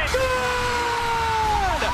Notre Dame.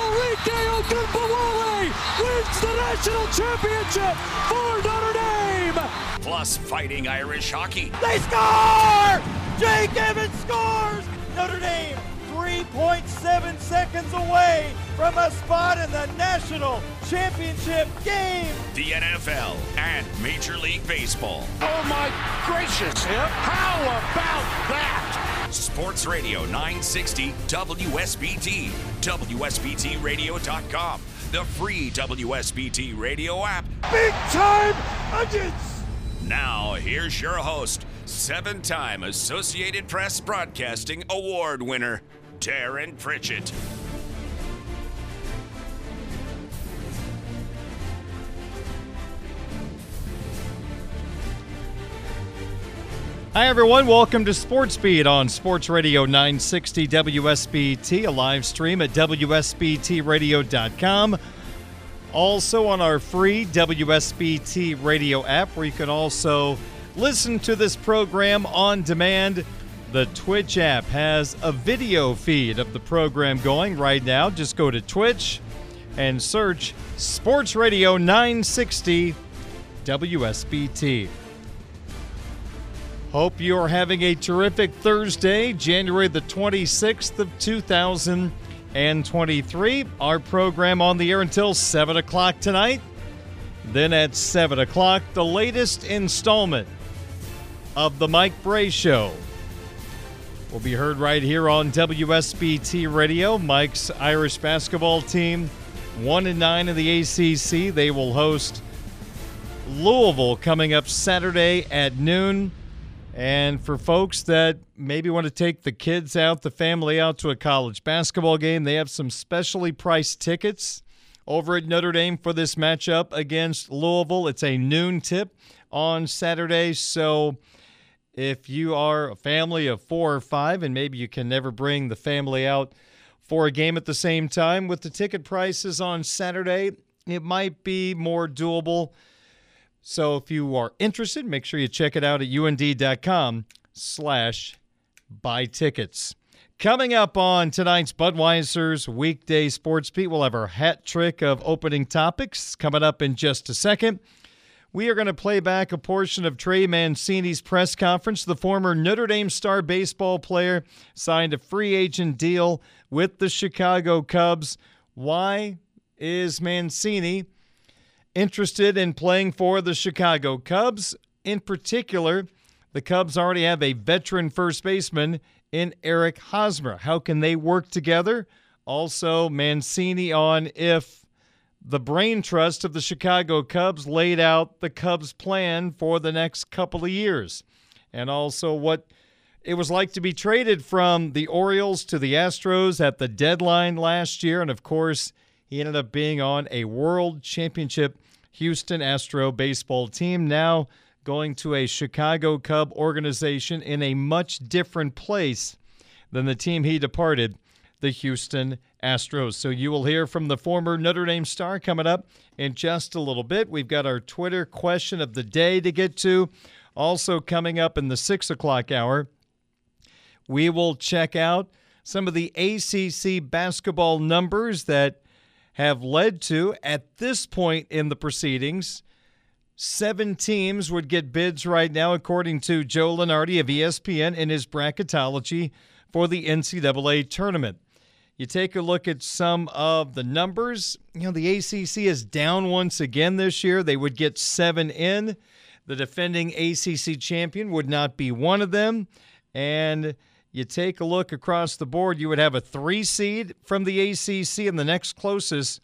Arike Ogunbowale wins the national championship for Notre Dame. Plus, fighting Irish hockey. They score! Jake Evans scores! Notre Dame 3.7 seconds away from a spot in the national championship game. the NFL, and Major League Baseball. Oh my gracious! How about that? Sports Radio 960 WSBT, WSBTRadio.com, the free WSBT radio app. Big time onions! Now, here's your host, seven time Associated Press Broadcasting Award winner, Darren Pritchett. Hi, everyone. Welcome to Sports Beat on Sports Radio 960 WSBT, a live stream at WSBTRadio.com. Also on our free WSBT radio app, where you can also listen to this program on demand. The Twitch app has a video feed of the program going right now. Just go to Twitch and search Sports Radio 960 WSBT. Hope you are having a terrific Thursday, January the 26th of 2023. Our program on the air until 7 o'clock tonight. Then at 7 o'clock, the latest installment of the Mike Brey Show will be heard right here on WSBT Radio. Mike's Irish basketball team, 1 and 9 in the ACC. They will host Louisville coming up Saturday at noon. And for folks that maybe want to take the kids out, the family out to a college basketball game, they have some specially priced tickets over at Notre Dame for this matchup against Louisville. It's a noon tip on Saturday. So if you are a family of four or five and maybe you can never bring the family out for a game at the same time, with the ticket prices on Saturday, it might be more doable. So if you are interested, make sure you check it out at und.com slash buy tickets. Coming up on tonight's Budweiser's weekday sports beat, we'll have our hat trick of opening topics coming up in just a second. We are going to play back a portion of Trey Mancini's press conference. The former Notre Dame star baseball player signed a free agent deal with the Chicago Cubs. Why is Mancini interested in playing for the Chicago Cubs. In particular, the Cubs already have a veteran first baseman in Eric Hosmer. How can they work together? Also, Mancini on if the brain trust of the Chicago Cubs laid out the Cubs' plan for the next couple of years, and also what it was like to be traded from the Orioles to the Astros at the deadline last year. And of course, he ended up being on a world championship Houston Astro baseball team, now going to a Chicago Cub organization in a much different place than the team he departed, the Houston Astros. So you will hear from the former Notre Dame star coming up in just a little bit. We've got our Twitter question of the day to get to. Also, coming up in the six o'clock hour, we will check out some of the ACC basketball numbers that have led to, at this point in the proceedings, seven teams would get bids right now, according to Joe Lunardi of ESPN in his bracketology for the NCAA tournament. You take a look at some of the numbers. You know, the ACC is down once again this year. They would get seven in. The defending ACC champion would not be one of them. And you take a look across the board, you would have a three seed from the ACC, and the next closest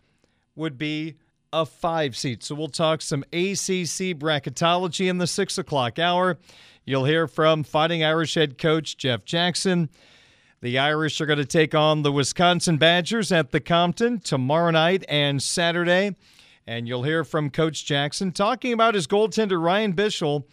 would be a five seed. So we'll talk some ACC bracketology in the six o'clock hour. You'll hear from Fighting Irish head coach Jeff Jackson. The Irish are going to take on the Wisconsin Badgers at the Compton tomorrow night and Saturday. And you'll hear from Coach Jackson talking about his goaltender Ryan Bischel,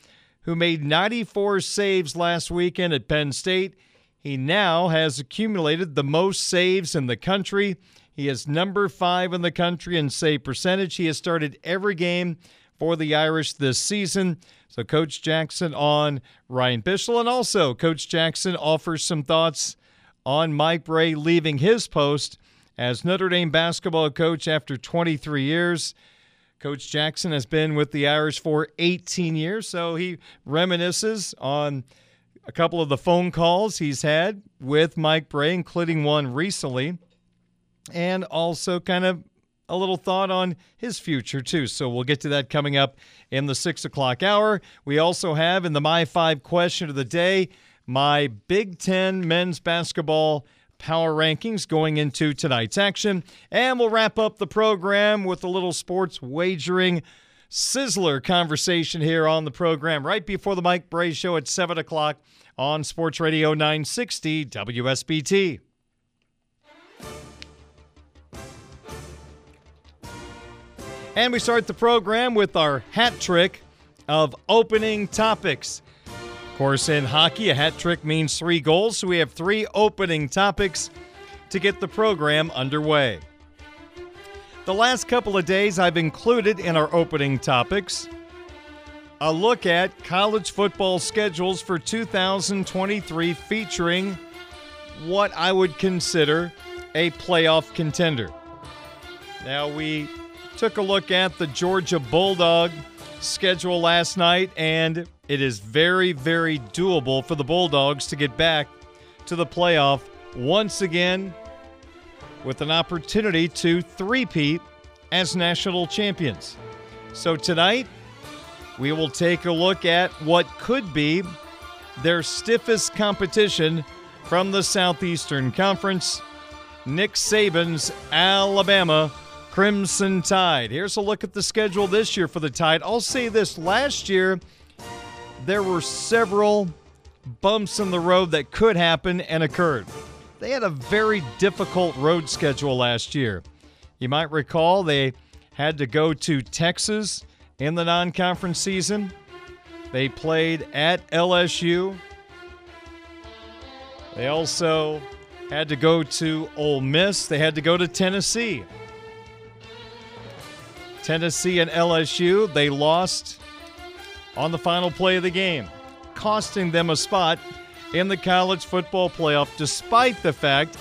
who made 94 saves last weekend at Penn State. He now has accumulated the most saves in the country. He is number five in the country in save percentage. He has started every game for the Irish this season. So, Coach Jackson on Ryan Bischel. And also, Coach Jackson offers some thoughts on Mike Brey leaving his post as Notre Dame basketball coach after 23 years. Coach Jackson has been with the Irish for 18 years, so he reminisces on a couple of the phone calls he's had with Mike Brey, including one recently, and also kind of a little thought on his future, too. So we'll get to that coming up in the six o'clock hour. We also have in the My Five question of the day my Big Ten men's basketball power rankings going into tonight's action. And we'll wrap up the program with a little sports wagering sizzler conversation here on the program right before the Mike Brey Show at 7 o'clock on Sports Radio 960 WSBT. And we start the program with our hat trick of opening topics. Of course, in hockey, a hat trick means three goals, so we have three opening topics to get the program underway. The last couple of days, I've included in our opening topics a look at college football schedules for 2023 featuring what I would consider a playoff contender. Now, we took a look at the Georgia Bulldog schedule last night, and it is very, very doable for the Bulldogs to get back to the playoff once again with an opportunity to three-peat as national champions. So tonight, we will take a look at what could be their stiffest competition from the Southeastern Conference, Nick Saban's Alabama Crimson Tide. Here's a look at the schedule this year for the Tide. I'll say this last year, there were several bumps in the road that could happen and occurred. They had a very difficult road schedule last year. You might recall they had to go to Texas in the non conference season. They played at LSU. They also had to go to Ole Miss. They had to go to Tennessee. Tennessee and LSU, they lost on the final play of the game, costing them a spot in the college football playoff, despite the fact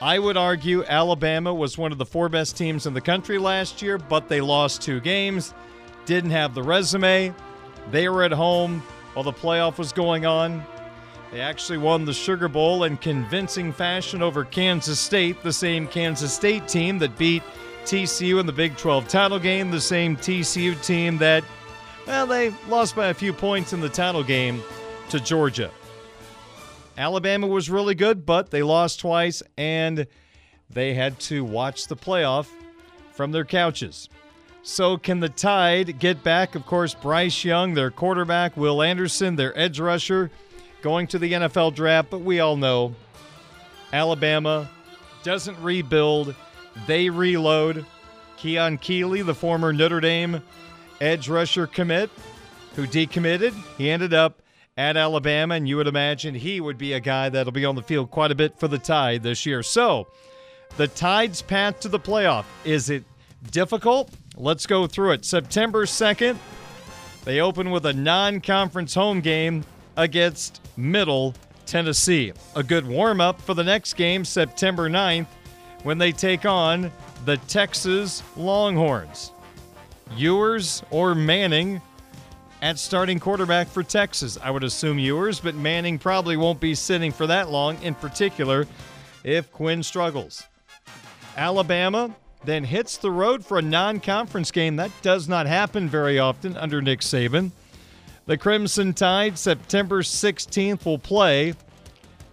I would argue Alabama was one of the four best teams in the country last year, but they lost two games, didn't have the resume. They were at home while the playoff was going on. They actually won the Sugar Bowl in convincing fashion over Kansas State, the same Kansas State team that beat TCU in the Big 12 title game, the same TCU team that, well, they lost by a few points in the title game to Georgia. Alabama was really good, but they lost twice and they had to watch the playoff from their couches. So, can the Tide get back? Of course, Bryce Young, their quarterback, Will Anderson, their edge rusher, going to the NFL draft, but we all know Alabama doesn't rebuild they reload. Keon Keeley, the former Notre Dame edge rusher commit, who decommitted, he ended up at Alabama, and you would imagine he would be a guy that'll be on the field quite a bit for the Tide this year. So, the Tide's path to the playoff is it difficult? Let's go through it. September 2nd, they open with a non conference home game against Middle Tennessee. A good warm up for the next game, September 9th, when they take on the Texas Longhorns. Ewers or Manning at starting quarterback for Texas. I would assume Ewers, but Manning probably won't be sitting for that long, in particular if Quinn struggles. Alabama then hits the road for a non conference game. That does not happen very often under Nick Saban. The Crimson Tide, September 16th, will play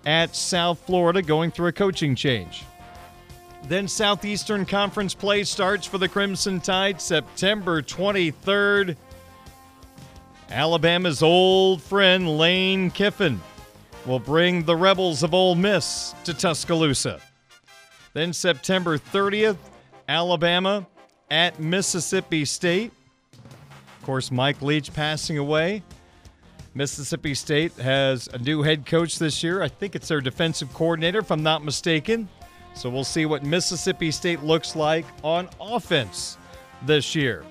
at South Florida, going through a coaching change. Then Southeastern Conference play starts for the Crimson Tide September 23rd Alabama's old friend Lane Kiffin will bring the Rebels of Ole Miss to Tuscaloosa. Then September 30th, Alabama at Mississippi State. Of course, Mike Leach passing away. Mississippi State has a new head coach this year. I think it's their defensive coordinator, if I'm not mistaken. So we'll see what Mississippi State looks like on offense this year.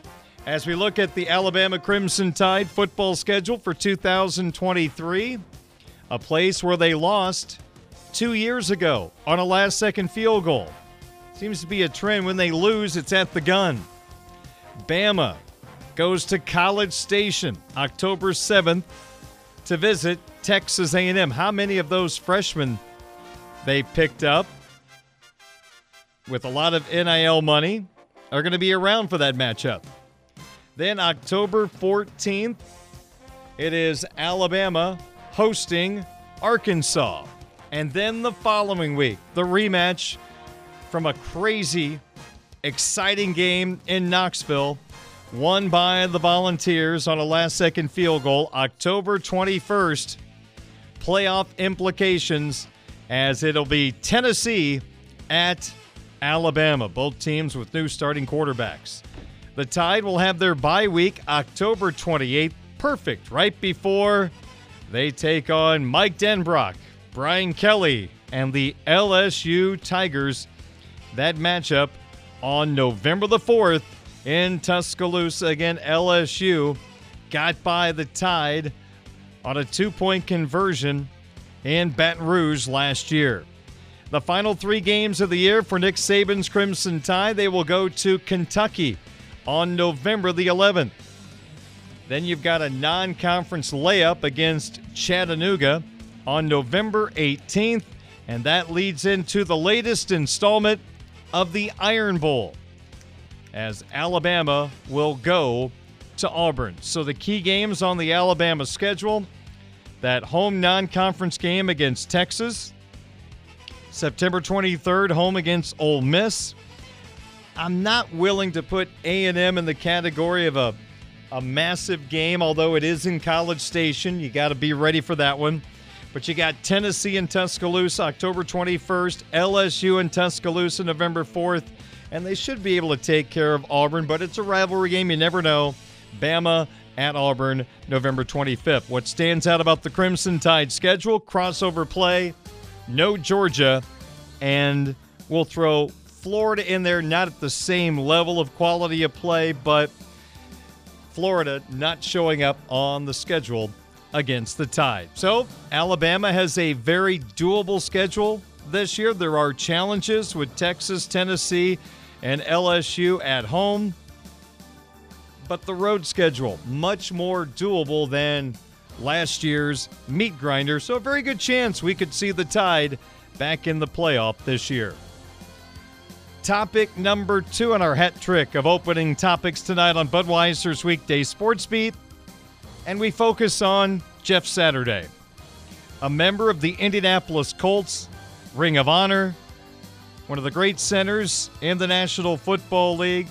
As we look at the Alabama Crimson Tide football schedule for 2023, a place where they lost two years ago on a last second field goal. Seems to be a trend. When they lose, it's at the gun. Bama goes to College Station October 7th to visit Texas A&M. How many of those freshmen they picked up with a lot of NIL money are going to be around for that matchup? Then October 14th, it is Alabama hosting Arkansas. And then the following week, the rematch from a crazy, exciting game in Knoxville, won by the Volunteers on a last second field goal, October 21st. Playoff implications as it'll be Tennessee at Alabama, both teams with new starting quarterbacks. The Tide will have their bye week October 28th, perfect right before they take on Mike Denbrock, Brian Kelly, and the LSU Tigers. That matchup on November the 4th in Tuscaloosa. Again, LSU got by the Tide on a two point conversion in Baton Rouge last year. The final three games of the year for Nick Saban's Crimson Tide, they will go to Kentucky on November the 11th. Then you've got a non conference layup against Chattanooga on November 18th, and that leads into the latest installment of the Iron Bowl as Alabama will go to Auburn. So the key games on the Alabama schedule that home non conference game against Texas, September 23rd, home against Ole Miss. I'm not willing to put A&M in the category of a a massive game, although it is in College Station. You got to be ready for that one. But you got Tennessee and Tuscaloosa October 21st, LSU and Tuscaloosa November 4th, and they should be able to take care of Auburn, but it's a rivalry game. You never know. Bama at Auburn November 25th. What stands out about the Crimson Tide schedule? Crossover play, no Georgia, and we'll throw Florida in there, not at the same level of quality of play, but Florida not showing up on the schedule against the Tide. So, Alabama has a very doable schedule this year. There are challenges with Texas, Tennessee, and LSU at home. But the road schedule, much more doable than last year's meat grinder. So, a very good chance we could see the Tide back in the playoff this year. Topic number two on our hat trick of opening topics tonight on Budweiser's weekday sports beat. And we focus on Jeff Saturday, a member of the Indianapolis Colts Ring of Honor, one of the great centers in the National Football League,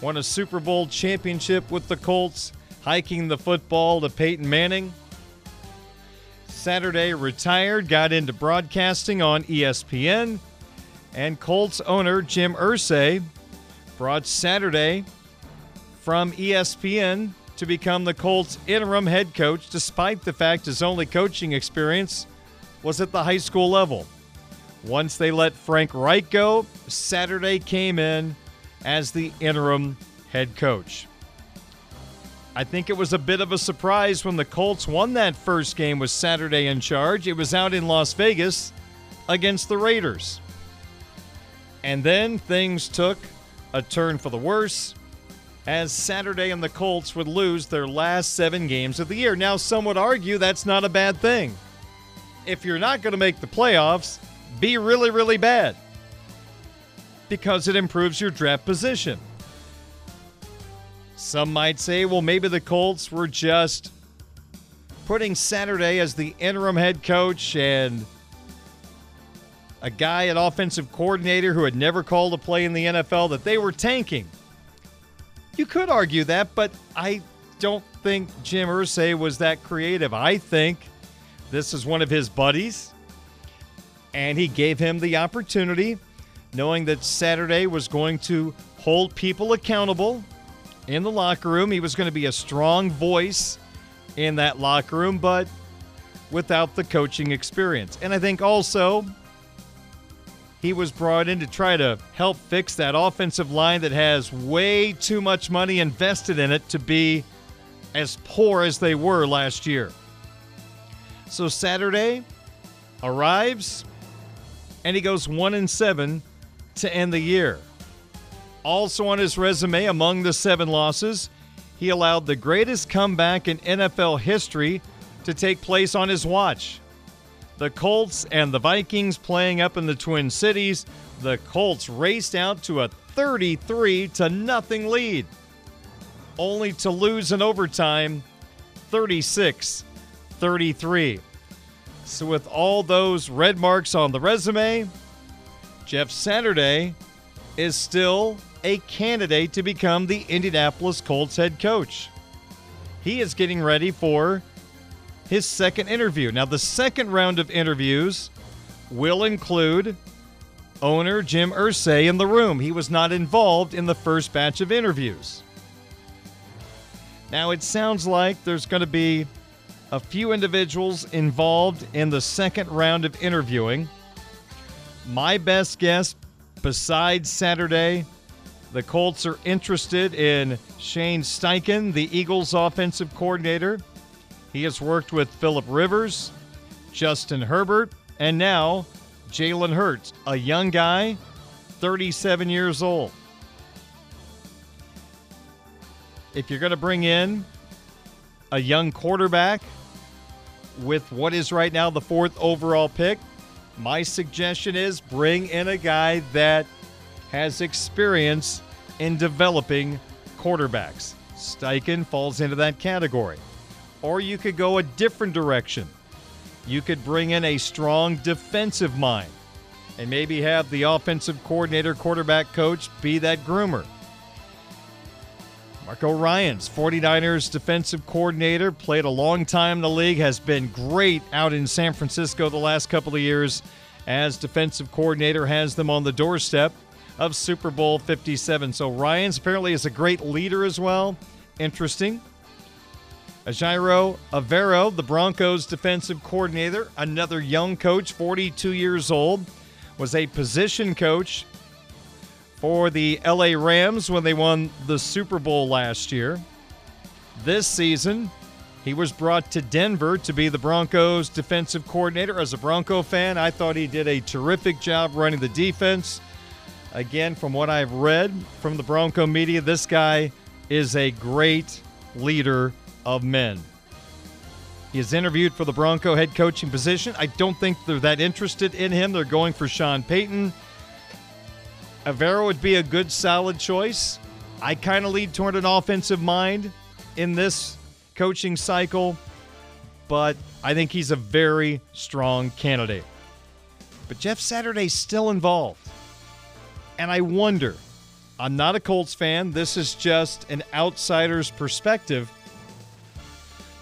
won a Super Bowl championship with the Colts, hiking the football to Peyton Manning. Saturday retired, got into broadcasting on ESPN and Colts owner Jim Irsay brought Saturday from ESPN to become the Colts interim head coach, despite the fact his only coaching experience was at the high school level. Once they let Frank Reich go, Saturday came in as the interim head coach. I think it was a bit of a surprise when the Colts won that first game with Saturday in charge. It was out in Las Vegas against the Raiders. And then things took a turn for the worse as Saturday and the Colts would lose their last seven games of the year. Now, some would argue that's not a bad thing. If you're not going to make the playoffs, be really, really bad because it improves your draft position. Some might say, well, maybe the Colts were just putting Saturday as the interim head coach and a guy, an offensive coordinator who had never called a play in the NFL, that they were tanking. You could argue that, but I don't think Jim Irsay was that creative. I think this is one of his buddies, and he gave him the opportunity, knowing that Saturday was going to hold people accountable in the locker room. He was going to be a strong voice in that locker room, but without the coaching experience. And I think also he was brought in to try to help fix that offensive line that has way too much money invested in it to be as poor as they were last year. So Saturday arrives and he goes 1 and 7 to end the year. Also on his resume among the 7 losses, he allowed the greatest comeback in NFL history to take place on his watch. The Colts and the Vikings playing up in the Twin Cities. The Colts raced out to a 33 to nothing lead, only to lose in overtime 36 33. So, with all those red marks on the resume, Jeff Saturday is still a candidate to become the Indianapolis Colts head coach. He is getting ready for his second interview. Now, the second round of interviews will include owner Jim Irsay in the room. He was not involved in the first batch of interviews. Now, it sounds like there's going to be a few individuals involved in the second round of interviewing. My best guess, besides Saturday, the Colts are interested in Shane Steichen, the Eagles offensive coordinator. He has worked with Philip Rivers, Justin Herbert, and now Jalen Hurts, a young guy, 37 years old. If you're going to bring in a young quarterback with what is right now the fourth overall pick, my suggestion is bring in a guy that has experience in developing quarterbacks. Steichen falls into that category. Or you could go a different direction. You could bring in a strong defensive mind and maybe have the offensive coordinator, quarterback coach be that groomer. Marco Ryans, 49ers defensive coordinator, played a long time in the league, has been great out in San Francisco the last couple of years as defensive coordinator, has them on the doorstep of Super Bowl 57. So Ryans apparently is a great leader as well. Interesting. Ejiro Evero, the Broncos defensive coordinator, another young coach, 42 years old, was a position coach for the LA Rams when they won the Super Bowl last year. This season, he was brought to Denver to be the Broncos defensive coordinator. As a Bronco fan, I thought he did a terrific job running the defense. Again, from what I've read from the Bronco media, this guy is a great leader of men. He is interviewed for the Bronco head coaching position. I don't think they're that interested in him. They're going for Sean Payton. Evero would be a good, solid choice. I kind of lead toward an offensive mind in this coaching cycle, but I think he's a very strong candidate. But Jeff Saturday's still involved. And I wonder, I'm not a Colts fan, this is just an outsider's perspective.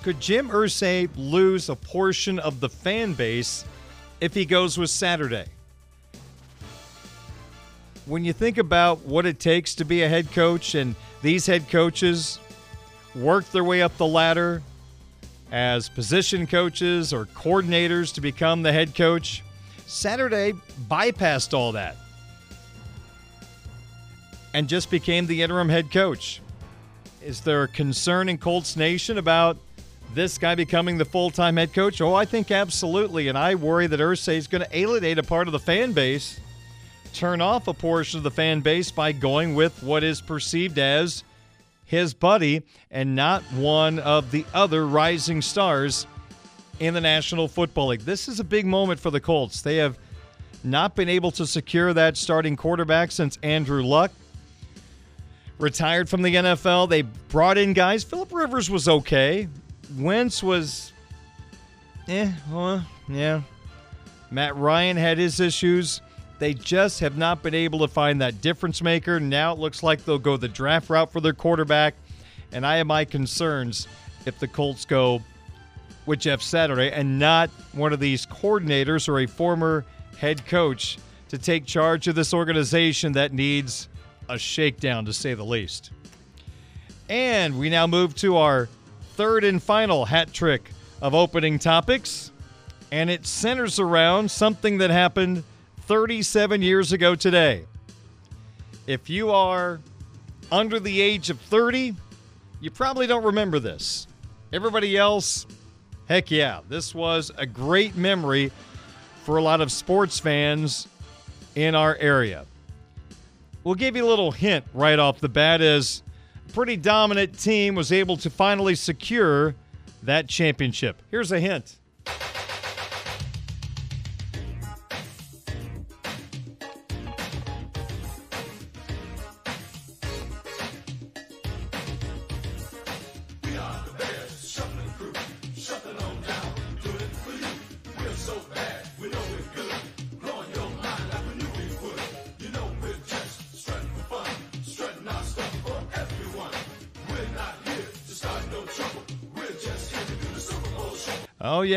Could Jim Irsay lose a portion of the fan base if he goes with Saturday? When you think about what it takes to be a head coach, and these head coaches work their way up the ladder as position coaches or coordinators to become the head coach, Saturday bypassed all that and just became the interim head coach. Is there a concern in Colts Nation about this guy becoming the full time head coach? Oh, I think absolutely. And I worry that Irsay is going to alienate a part of the fan base, turn off a portion of the fan base by going with what is perceived as his buddy and not one of the other rising stars in the National Football League. This is a big moment for the Colts. They have not been able to secure that starting quarterback since Andrew Luck retired from the NFL. They brought in guys. Philip Rivers was okay. Wentz was, eh, well, yeah. Matt Ryan had his issues. They just have not been able to find that difference maker. Now it looks like they'll go the draft route for their quarterback. And I have my concerns if the Colts go with Jeff Saturday and not one of these coordinators or a former head coach to take charge of this organization that needs a shakedown, to say the least. And we now move to our third and final hat trick of opening topics, and it centers around something that happened 37 years ago today. If you are under the age of 30, you probably don't remember this. Everybody else, heck yeah, this was a great memory for a lot of sports fans in our area. We'll give you a little hint right off the bat a pretty dominant team was able to finally secure that championship. Here's a hint.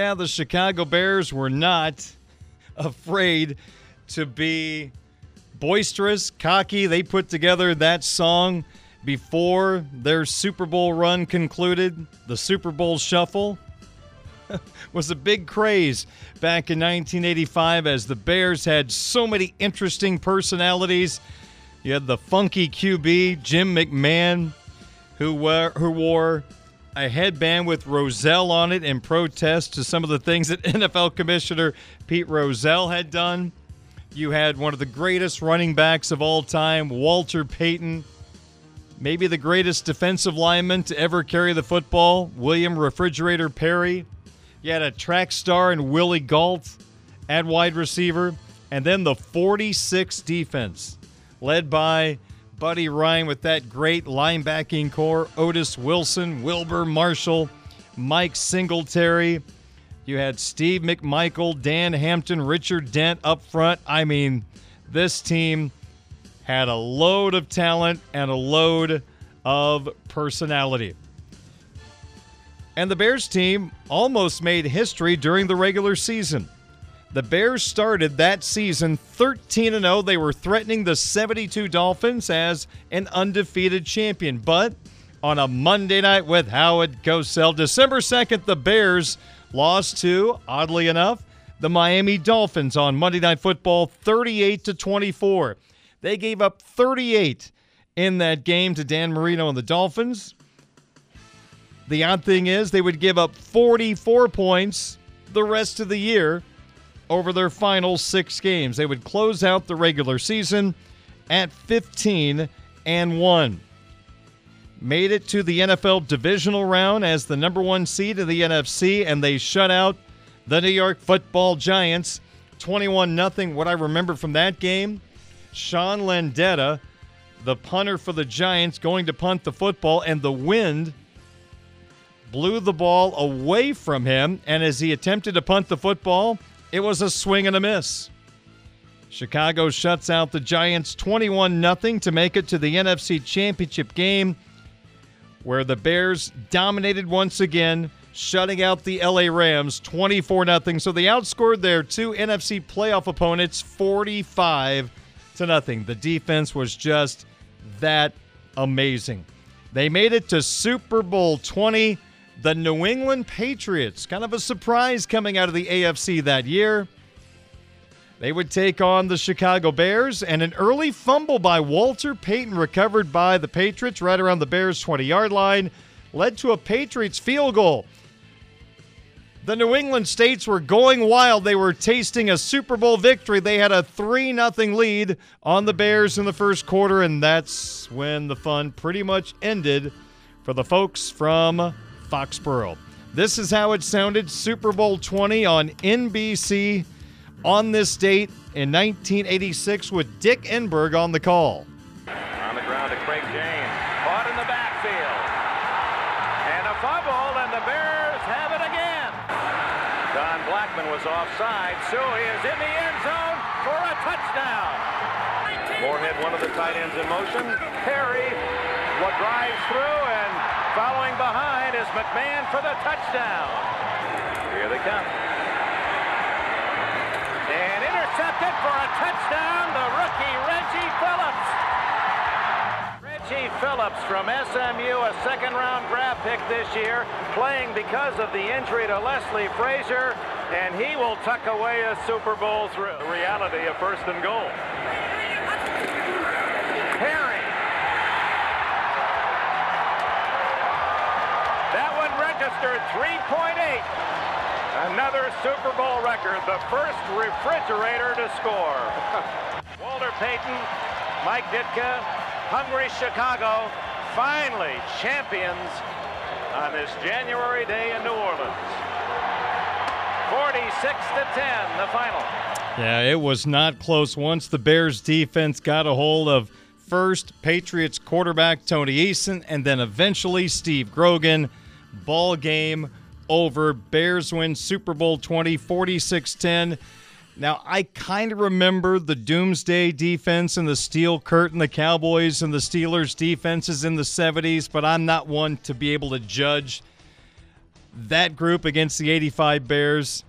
Yeah, the Chicago Bears were not afraid to be boisterous, cocky. They put together that song before their Super Bowl run concluded. The Super Bowl Shuffle was a big craze back in 1985 as the Bears had so many interesting personalities. You had the funky QB, Jim McMahon, who, who wore a headband with Rozelle on it in protest to some of the things that NFL Commissioner Pete Rozelle had done. You had one of the greatest running backs of all time, Walter Payton, maybe the greatest defensive lineman to ever carry the football, William Refrigerator Perry. You had a track star in Willie Gault at wide receiver, and then the 46 defense, led by Buddy Ryan with that great linebacking corps Otis Wilson, Wilber Marshall, Mike Singletary. You had Steve McMichael, Dan Hampton, Richard Dent up front. I mean, this team had a load of talent and a load of personality. And the Bears team almost made history during the regular season. The Bears started that season 13 0. They were threatening the 72 Dolphins as an undefeated champion. But on a Monday night with Howard Cosell, December 2nd, the Bears lost to, oddly enough, the Miami Dolphins on Monday Night Football 38 to 24. They gave up 38 in that game to Dan Marino and the Dolphins. The odd thing is, they would give up 44 points the rest of the year over their final six games. They would close out the regular season at 15 and 1. Made it to the NFL divisional round as the number one seed of the NFC, and they shut out the New York football Giants 21 0. What I remember from that game, Sean Landeta, the punter for the Giants, going to punt the football, and the wind blew the ball away from him. And as he attempted to punt the football, it was a swing and a miss. Chicago shuts out the Giants 21 0 to make it to the NFC Championship game, where the Bears dominated once again, shutting out the LA Rams 24 0. So they outscored their two NFC playoff opponents 45 to nothing. The defense was just that amazing. They made it to Super Bowl 20 the New England Patriots. Kind of a surprise coming out of the AFC that year. They would take on the Chicago Bears, and an early fumble by Walter Payton recovered by the Patriots right around the Bears' 20 yard line led to a Patriots field goal. The New England States were going wild. They were tasting a Super Bowl victory. They had a 3 0 lead on the Bears in the first quarter, and that's when the fun pretty much ended for the folks from Foxborough. This is how it sounded Super Bowl 20 on NBC on this date in 1986 with Dick Enberg on the call. On the ground to Craig James. Caught in the backfield. And a fumble, and the Bears have it again. Don Blackman was offside. Suhey is in the end zone for a touchdown. Moorehead, one of the tight ends in motion. Perry, what drives through and following behind is McMahon for the touchdown. Here they come. And intercepted for a touchdown, the rookie Reggie Phillips. Reggie Phillips from SMU, a second round draft pick this year, playing because of the injury to Leslie Frazier, and he will tuck away a Super Bowl through reality of first and goal. Registered 3.8. Another Super Bowl record, the first refrigerator to score. Walter Payton, Mike Ditka, Hungry Chicago, finally champions on this January day in New Orleans. 46 to 10, the final. Yeah, it was not close. Once the Bears defense got a hold of first Patriots quarterback Tony Eason and then eventually Steve Grogan, ball game over. Bears win Super Bowl 20, 46 10. Now, I kind of remember the Doomsday defense and the Steel Curtain, the Cowboys and the Steelers defenses in the 70s, but I'm not one to be able to judge that group against the 85 Bears.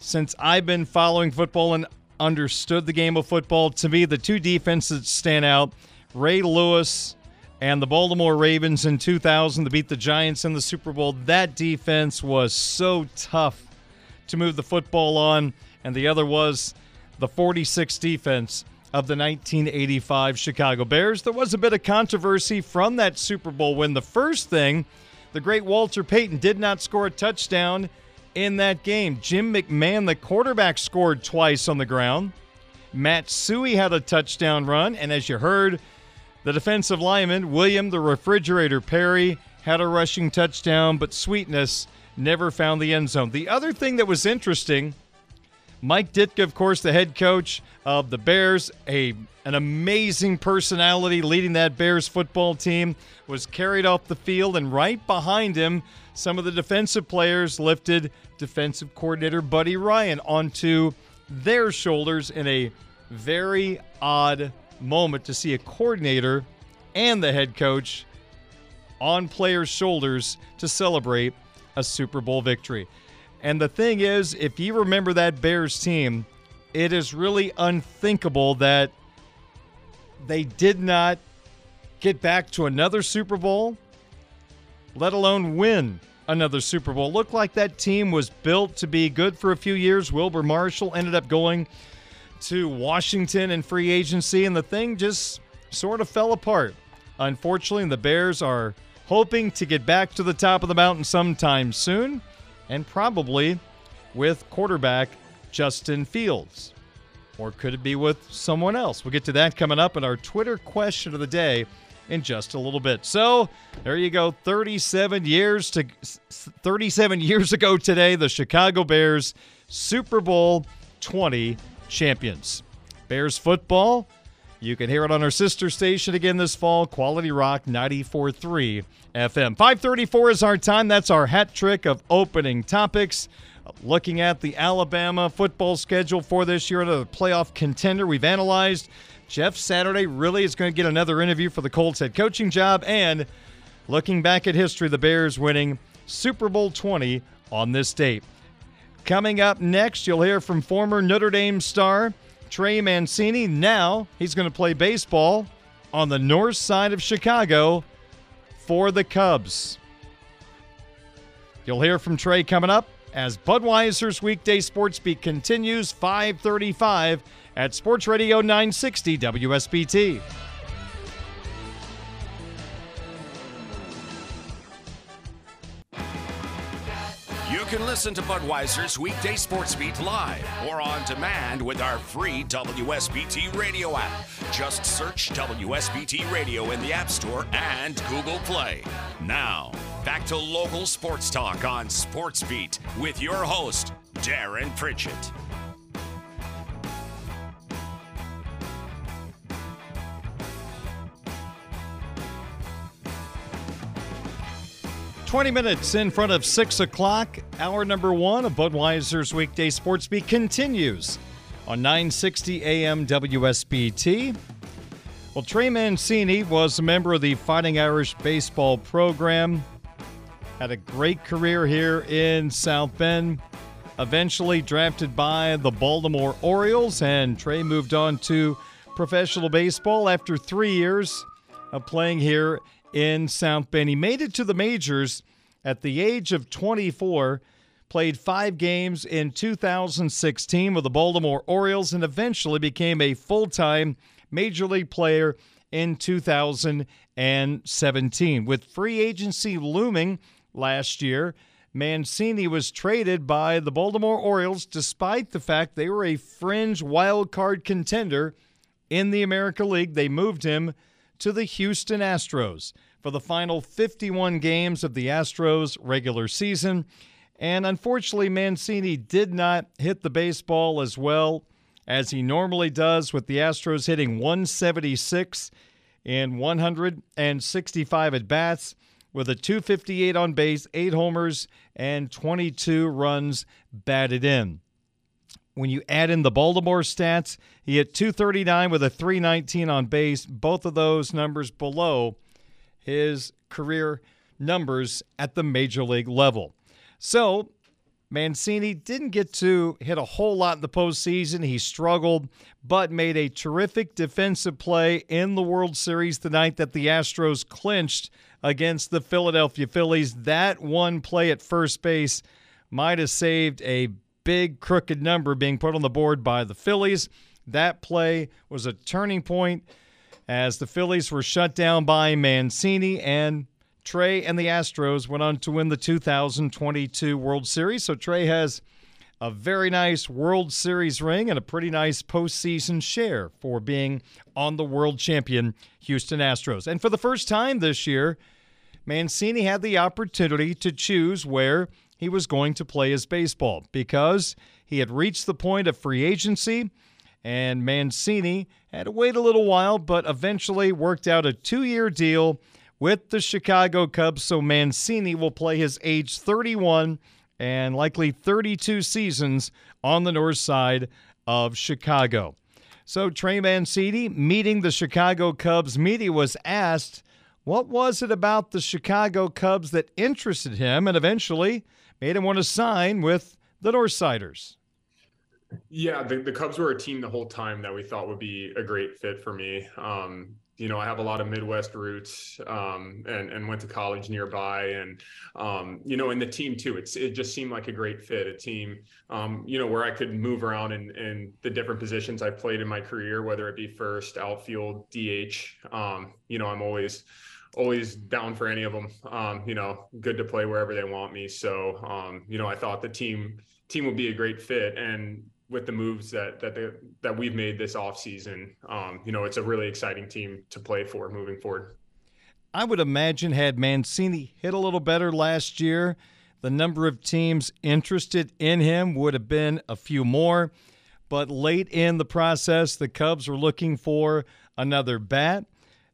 Since I've been following football and understood the game of football, to me, the two defenses stand out Ray Lewis and the Baltimore Ravens in 2000 to beat the Giants in the Super Bowl. That defense was so tough to move the football on, and the other was the 46 defense of the 1985 Chicago Bears. There was a bit of controversy from that Super Bowl win. The first thing, the great Walter Payton did not score a touchdown in that game. Jim McMahon, the quarterback, scored twice on the ground. Matt Suhey had a touchdown run, and as you heard, the defensive lineman, William the Refrigerator Perry, had a rushing touchdown, but Sweetness never found the end zone. The other thing that was interesting, Mike Ditka, of course, the head coach of the Bears, a an amazing personality leading that Bears football team, was carried off the field, and right behind him, some of the defensive players lifted defensive coordinator Buddy Ryan onto their shoulders in a very odd moment to see a coordinator and the head coach on players' shoulders to celebrate a Super Bowl victory. And the thing is, if you remember that Bears team, it is really unthinkable that they did not get back to another Super Bowl, let alone win another Super Bowl. Looked like that team was built to be good for a few years. Wilber Marshall ended up going to Washington in free agency, and the thing just sort of fell apart. Unfortunately, the Bears are hoping to get back to the top of the mountain sometime soon, and probably with quarterback Justin Fields. Or could it be with someone else? We'll get to that coming up in our Twitter question of the day in just a little bit. So, there you go. 37 years to 37 years ago today, the Chicago Bears Super Bowl 20 champions. Bears football, you can hear it on our sister station again this fall, Quality Rock 94.3 FM. 534 is our time. That's our hat trick of opening topics. Looking at the Alabama football schedule for this year, another playoff contender. We've analyzed Jeff Saturday really is going to get another interview for the Colts head coaching job. And looking back at history, the Bears winning Super Bowl 20 on this date. Coming up next, you'll hear from former Notre Dame star Trey Mancini. Now he's going to play baseball on the north side of Chicago for the Cubs. You'll hear from Trey coming up as Budweiser's weekday sports beat continues 535 at Sports Radio 960 WSBT. Can listen to Budweiser's weekday sports beat live or on demand with our free WSBT radio app. Just search WSBT Radio in the App Store and Google Play. Now, back to local sports talk on Sports Beat with your host, Darren Pritchett. 20 minutes in front of 6 o'clock. Hour number one of Budweiser's weekday sports beat continues on 960 AM WSBT. Well, Trey Mancini was a member of the Fighting Irish baseball program. Had a great career here in South Bend. Eventually drafted by the Baltimore Orioles, and Trey moved on to professional baseball after three years of playing here in South Bend. He made it to the majors at the age of 24, played five games in 2016 with the Baltimore Orioles, and eventually became a full time major league player in 2017. With free agency looming last year, Mancini was traded by the Baltimore Orioles despite the fact they were a fringe wild card contender in the American League. They moved him to the Houston Astros for the final 51 games of the Astros regular season. And unfortunately, Mancini did not hit the baseball as well as he normally does, with the Astros hitting 176 in 165 at bats with a 258 on base, eight homers, and 22 runs batted in. When you add in the Baltimore stats, he hit 239 with a 319 on base, both of those numbers below his career numbers at the major league level. So, Mancini didn't get to hit a whole lot in the postseason. He struggled, but made a terrific defensive play in the World Series the night that the Astros clinched against the Philadelphia Phillies. That one play at first base might have saved a big crooked number being put on the board by the Phillies. That play was a turning point as the Phillies were shut down by Mancini and Trey and the Astros went on to win the 2022 World Series. So Trey has a very nice World Series ring and a pretty nice postseason share for being on the world champion Houston Astros. And for the first time this year, Mancini had the opportunity to choose where he was going to play his baseball because he had reached the point of free agency and Mancini had to wait a little while, but eventually worked out a two year deal with the Chicago Cubs. So Mancini will play his age 31 and likely 32 seasons on the north side of Chicago. So Trey Mancini meeting the Chicago Cubs media was asked what was it about the Chicago Cubs that interested him and eventually made him want to sign with the Northsiders. Yeah, the, the Cubs were a team the whole time that we thought would be a great fit for me. Um, you know, I have a lot of Midwest roots um, and, and went to college nearby. And, um, you know, in the team too, it's, it just seemed like a great fit, a team, um, you know, where I could move around in, in the different positions I played in my career, whether it be first, outfield, DH. Um, you know, I'm always, always down for any of them. Um, you know, good to play wherever they want me. So, um, you know, I thought the team, team would be a great fit. And with the moves that that that we've made this offseason, um, you know, it's a really exciting team to play for moving forward. I would imagine had Mancini hit a little better last year, the number of teams interested in him would have been a few more. But late in the process, the Cubs were looking for another bat,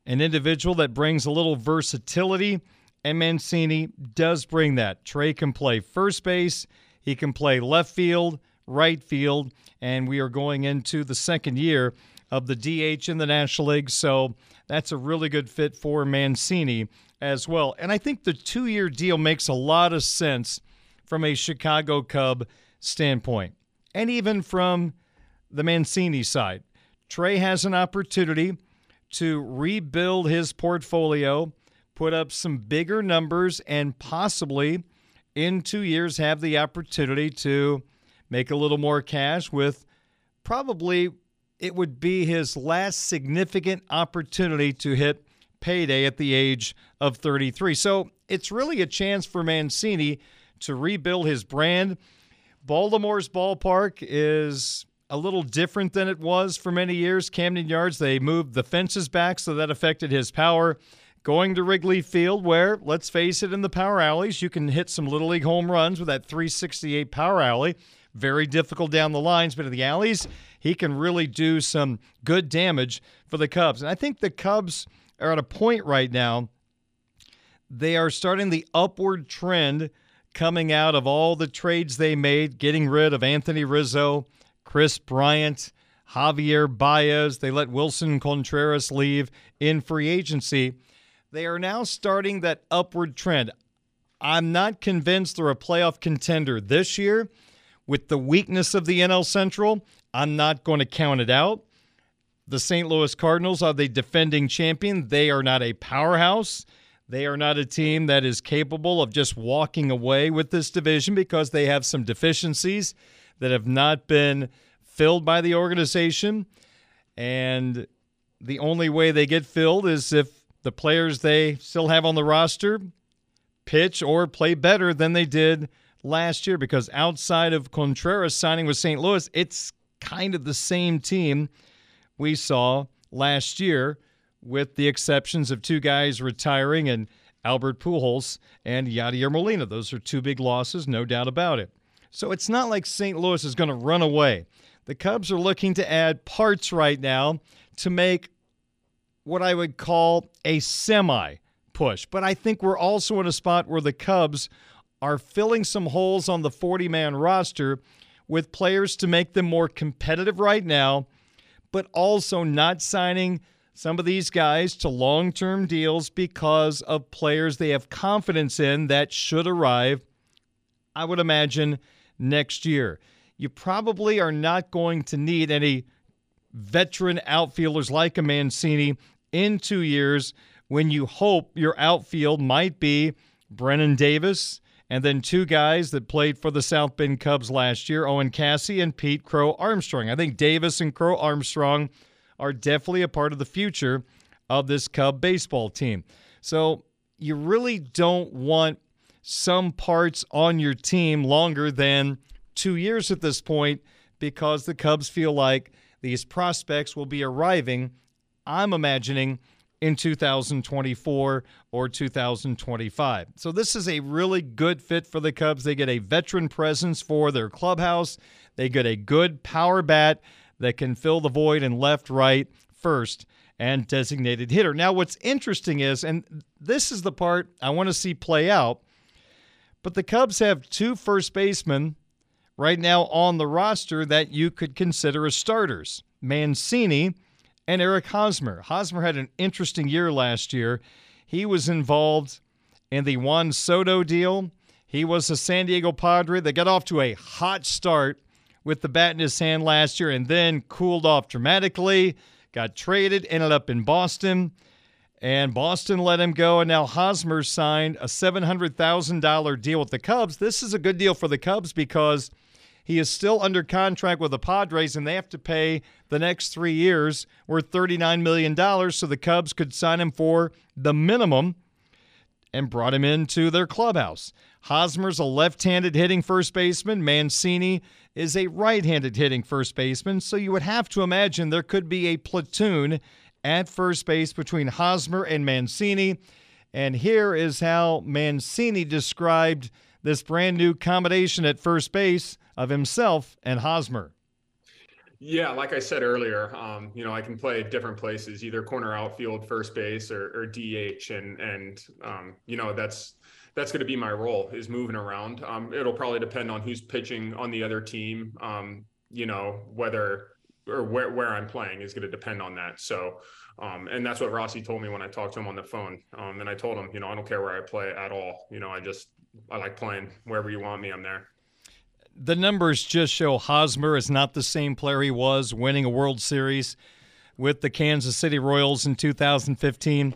an individual that brings a little versatility, and Mancini does bring that. Trey can play first base, he can play left field, right field, and we are going into the second year of the DH in the National League. So that's a really good fit for Mancini as well. And I think the two year deal makes a lot of sense from a Chicago Cub standpoint, and even from the Mancini side. Trey has an opportunity to rebuild his portfolio, put up some bigger numbers, and possibly in two years have the opportunity to make a little more cash with probably it would be his last significant opportunity to hit payday at the age of 33. So it's really a chance for Mancini to rebuild his brand. Baltimore's ballpark is a little different than it was for many years. Camden Yards, they moved the fences back, so that affected his power. Going to Wrigley Field, where, let's face it, in the power alleys, you can hit some Little League home runs with that 368 power alley. Very difficult down the lines, but in the alleys, he can really do some good damage for the Cubs. And I think the Cubs are at a point right now, they are starting the upward trend coming out of all the trades they made, getting rid of Anthony Rizzo, Kris Bryant, Javier Baez. They let Willson Contreras leave in free agency. They are now starting that upward trend. I'm not convinced they're a playoff contender this year. With the weakness of the NL Central, I'm not going to count it out. The St. Louis Cardinals are the defending champion. They are not a powerhouse. They are not a team that is capable of just walking away with this division because they have some deficiencies that have not been filled by the organization. And the only way they get filled is if the players they still have on the roster pitch or play better than they did last year. Because outside of Contreras signing with St. Louis, it's kind of the same team we saw last year, with the exceptions of two guys retiring and Albert Pujols and Yadier Molina. Those are two big losses, no doubt about it. So it's not like St. Louis is going to run away. The Cubs are looking to add parts right now to make what I would call a semi push. But I think we're also in a spot where the Cubs are filling some holes on the 40 man roster with players to make them more competitive right now, but also not signing some of these guys to long term deals because of players they have confidence in that should arrive, I would imagine, next year. You probably are not going to need any veteran outfielders like a Mancini in two years when you hope your outfield might be Brennen Davis and then two guys that played for the South Bend Cubs last year, Owen Caissie and Pete Crow Armstrong. I think Davis and Crow Armstrong are definitely a part of the future of this Cub baseball team. So you really don't want some parts on your team longer than two years at this point because the Cubs feel like these prospects will be arriving, I'm imagining, in 2024 or 2025. So this is a really good fit for the Cubs. They get a veteran presence for their clubhouse. They get a good power bat that can fill the void in left, right, first, and designated hitter. Now, what's interesting is, and this is the part I want to see play out, but the Cubs have two first basemen right now on the roster that you could consider as starters Mancini and Eric Hosmer. Hosmer had an interesting year last year. He was involved in the Juan Soto deal. He was a San Diego Padre that got off to a hot start with the bat in his hand last year and then cooled off dramatically, got traded, ended up in Boston, and Boston let him go. And now Hosmer signed a $700,000 deal with the Cubs. This is a good deal for the Cubs because – he is still under contract with the Padres, and they have to pay the next three years worth $39 million. So the Cubs could sign him for the minimum and brought him into their clubhouse. Hosmer's a left handed hitting first baseman. Mancini is a right handed hitting first baseman. So you would have to imagine there could be a platoon at first base between Hosmer and Mancini. And here is how Mancini described this brand new combination at first base of himself and Hosmer. Yeah, like I said earlier, um, you know, I can play different places, either corner outfield, first base, or, or DH, and and um, you know that's that's going to be my role is moving around. Um, it'll probably depend on who's pitching on the other team. Um, you know whether or where where I'm playing is going to depend on that. So, um, and that's what Rossy told me when I talked to him on the phone. Um, and I told him, you know, I don't care where I play at all. You know, I just I like playing wherever you want me. I'm there the numbers just show Hosmer is not the same player he was winning a World Series with the Kansas City Royals in 2015.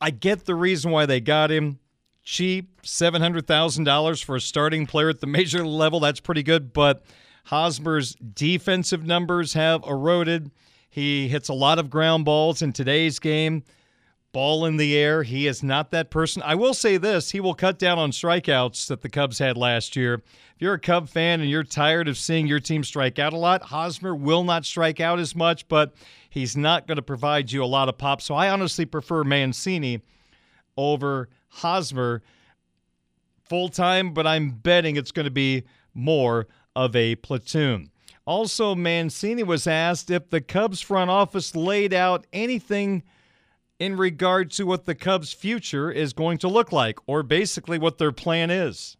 I get the reason why they got him. Cheap, $700,000 for a starting player at the major level. That's pretty good, but Hosmer's defensive numbers have eroded. He hits a lot of ground balls in today's game ball in the air. He is not that person. I will say this he will cut down on strikeouts that the Cubs had last year. If you're a Cub fan and you're tired of seeing your team strike out a lot, Hosmer will not strike out as much, but he's not going to provide you a lot of pop. So I honestly prefer Mancini over Hosmer full time, but I'm betting it's going to be more of a platoon. Also, Mancini was asked if the Cubs front office laid out anything in regard to what the Cubs' future is going to look like, or basically what their plan is?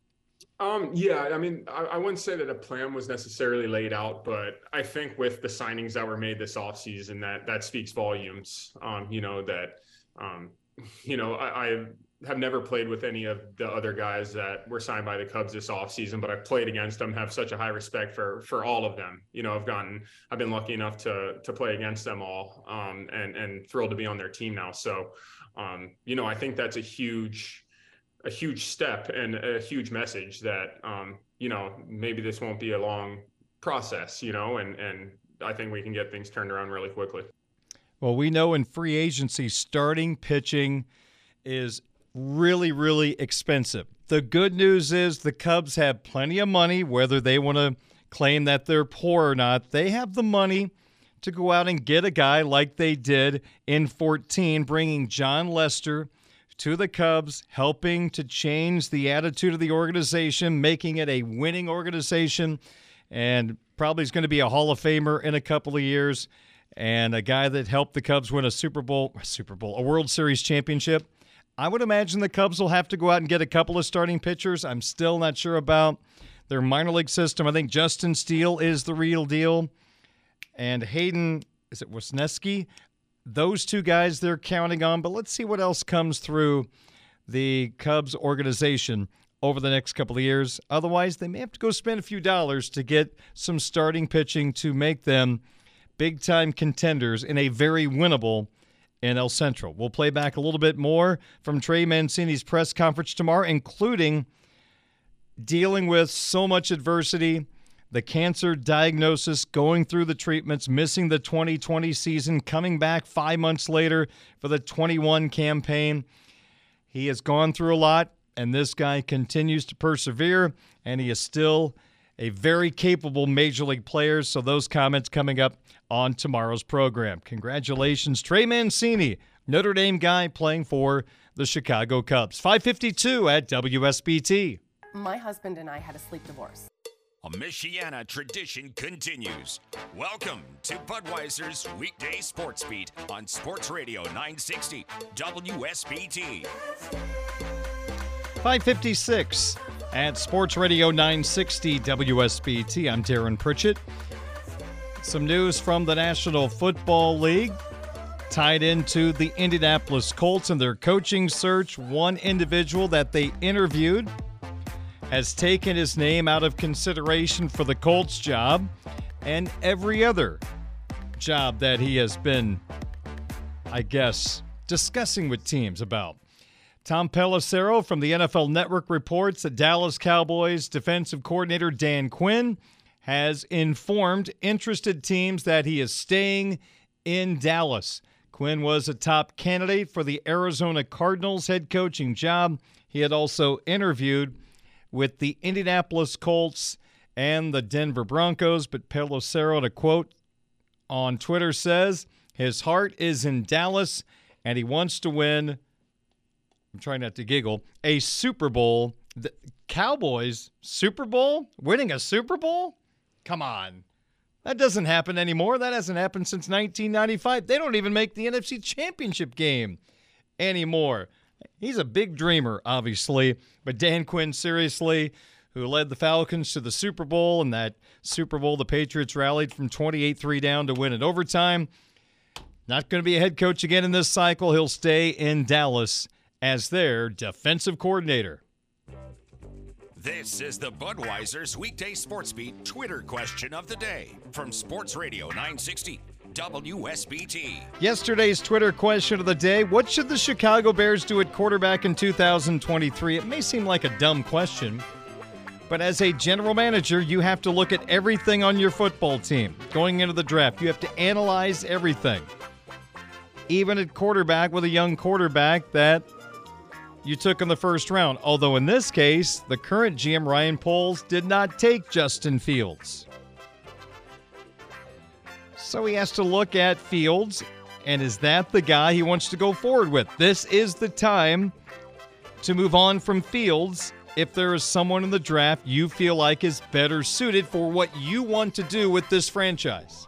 Um, yeah, I mean, I, I, wouldn't say that a plan was necessarily laid out, but I think with the signings that were made this offseason, that that speaks volumes. Um, you know that, um, you know, I, I have never played with any of the other guys that were signed by the Cubs this offseason, but I've played against them, have such a high respect for for all of them. You know, I've gotten I've been lucky enough to to play against them all um, and and thrilled to be on their team now. So um, you know, I think that's a huge a huge step and a huge message that um, you know, maybe this won't be a long process, you know, and and I think we can get things turned around really quickly. Well, we know in free agency starting pitching is really, really expensive. The good news is the Cubs have plenty of money, whether they want to claim that they're poor or not. They have the money to go out and get a guy like they did in 14, bringing Jon Lester to the Cubs, helping to change the attitude of the organization, making it a winning organization, and probably is going to be a Hall of Famer in a couple of years, and a guy that helped the Cubs win a Super Bowl, Super Bowl, a World Series championship. I would imagine the Cubs will have to go out and get a couple of starting pitchers. I'm still not sure about their minor league system. I think Justin Steele is the real deal. And Hayden, is it Wesneski? Those two guys they're counting on, but let's see what else comes through the Cubs organization over the next couple of years. Otherwise, they may have to go spend a few dollars to get some starting pitching to make them big time contenders in a very winnable NL Central. We'll play back a little bit more from Trey Mancini's press conference tomorrow, including dealing with so much adversity, the cancer diagnosis, going through the treatments, missing the 2020 season, coming back five months later for the 21 campaign. He has gone through a lot, and this guy continues to persevere, and he is still a very capable major league player. So, those comments coming up on tomorrow's program. Congratulations, Trey Mancini, Notre Dame guy playing for the Chicago Cubs. 552 at WSBT. My husband and I had a sleep divorce. A Michiana tradition continues. Welcome to Budweiser's weekday sports beat on Sports Radio 960 WSBT. 556 at Sports Radio 960 WSBT. I'm Darren Pritchett. Some news from the National Football League tied into the Indianapolis Colts and their coaching search. One individual that they interviewed has taken his name out of consideration for the Colts job and every other job that he has been, I guess, discussing with teams about. Tom Pelissero from the NFL Network reports that Dallas Cowboys defensive coordinator Dan Quinn has informed interested teams that he is staying in Dallas. Quinn was a top candidate for the Arizona Cardinals head coaching job. He had also interviewed with the Indianapolis Colts and the Denver Broncos, but Pelissero, to quote on Twitter, says his heart is in Dallas and he wants to win I'm trying not to giggle, a Super Bowl. The Cowboys, Super Bowl? Winning a Super Bowl? Come on. That doesn't happen anymore. That hasn't happened since 1995. They don't even make the NFC Championship game anymore. He's a big dreamer, obviously, but Dan Quinn, seriously, who led the Falcons to the Super Bowl, and that Super Bowl the Patriots rallied from 28 3 down to win in overtime. Not going to be a head coach again in this cycle. He'll stay in Dallas as their defensive coordinator. This is the Budweiser's weekday sports beat Twitter question of the day from Sports Radio 960 WSBT. Yesterday's Twitter question of the day What should the Chicago Bears do at quarterback in 2023? It may seem like a dumb question, but as a general manager, you have to look at everything on your football team going into the draft. You have to analyze everything. Even at quarterback with a young quarterback that you took in the first round. Although in this case, the current GM Ryan Poles did not take Justin Fields. So he has to look at Fields, and is that the guy he wants to go forward with? This is the time to move on from Fields if there is someone in the draft you feel like is better suited for what you want to do with this franchise.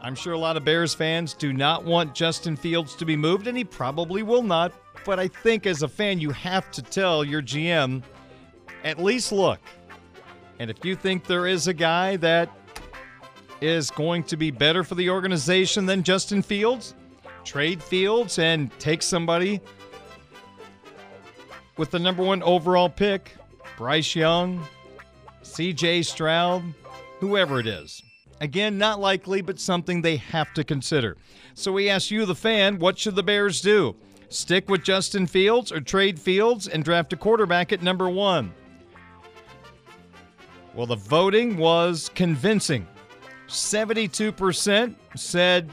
I'm sure a lot of Bears fans do not want Justin Fields to be moved, and he probably will not. But I think as a fan, you have to tell your GM at least look. And if you think there is a guy that is going to be better for the organization than Justin Fields, trade Fields and take somebody with the number one overall pick, Bryce Young, CJ Stroud, whoever it is. Again, not likely, but something they have to consider. So we ask you, the fan, what should the Bears do? Stick with Justin Fields or trade Fields and draft a quarterback at number one? Well, the voting was convincing. 72% said,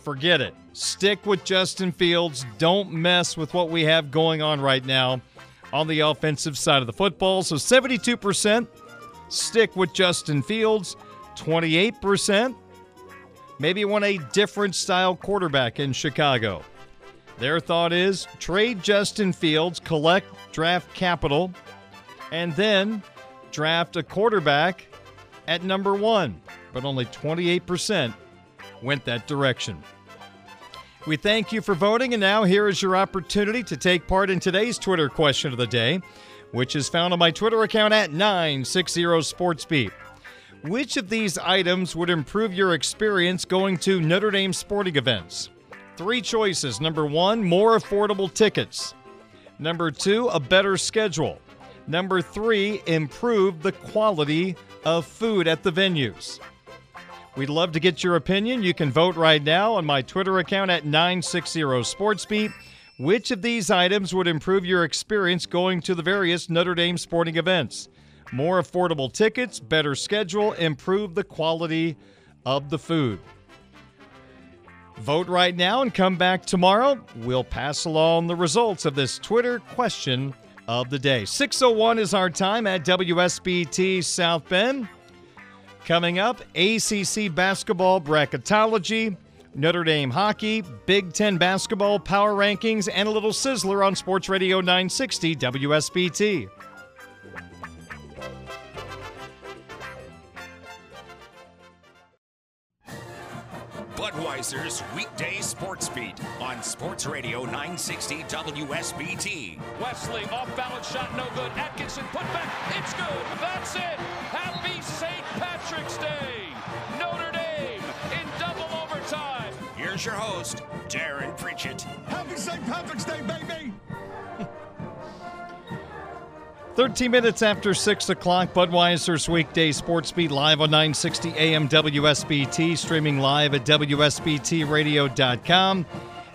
forget it. Stick with Justin Fields. Don't mess with what we have going on right now on the offensive side of the football. So 72% stick with Justin Fields. 28% maybe want a different style quarterback in Chicago. Their thought is trade Justin Fields, collect draft capital, and then draft a quarterback at number one. But only 28% went that direction. We thank you for voting, and now here is your opportunity to take part in today's Twitter question of the day, which is found on my Twitter account at 960SportsBeat. Which of these items would improve your experience going to Notre Dame sporting events? Three choices. Number one, more affordable tickets. Number two, a better schedule. Number three, improve the quality of food at the venues. We'd love to get your opinion. You can vote right now on my Twitter account at 960SportsBeat. Which of these items would improve your experience going to the various Notre Dame sporting events? More affordable tickets, better schedule, improve the quality of the food. Vote right now and come back tomorrow. We'll pass along the results of this Twitter question of the day. 601 is our time at WSBT South Bend. Coming up, ACC basketball bracketology, Notre Dame hockey, Big Ten basketball power rankings, and a little sizzler on Sports Radio 960 WSBT. Budweiser's weekday sports beat on Sports Radio 960 WSBT. Wesley off balance shot, no good. Atkinson put back, it's good. That's it. Happy St. Patrick's Day. Notre Dame in double overtime. Here's your host, Darren Pritchett. Happy St. Patrick's Day, baby. 13 minutes after 6 o'clock, Budweiser's weekday sports beat live on 960 AM WSBT, streaming live at WSBTradio.com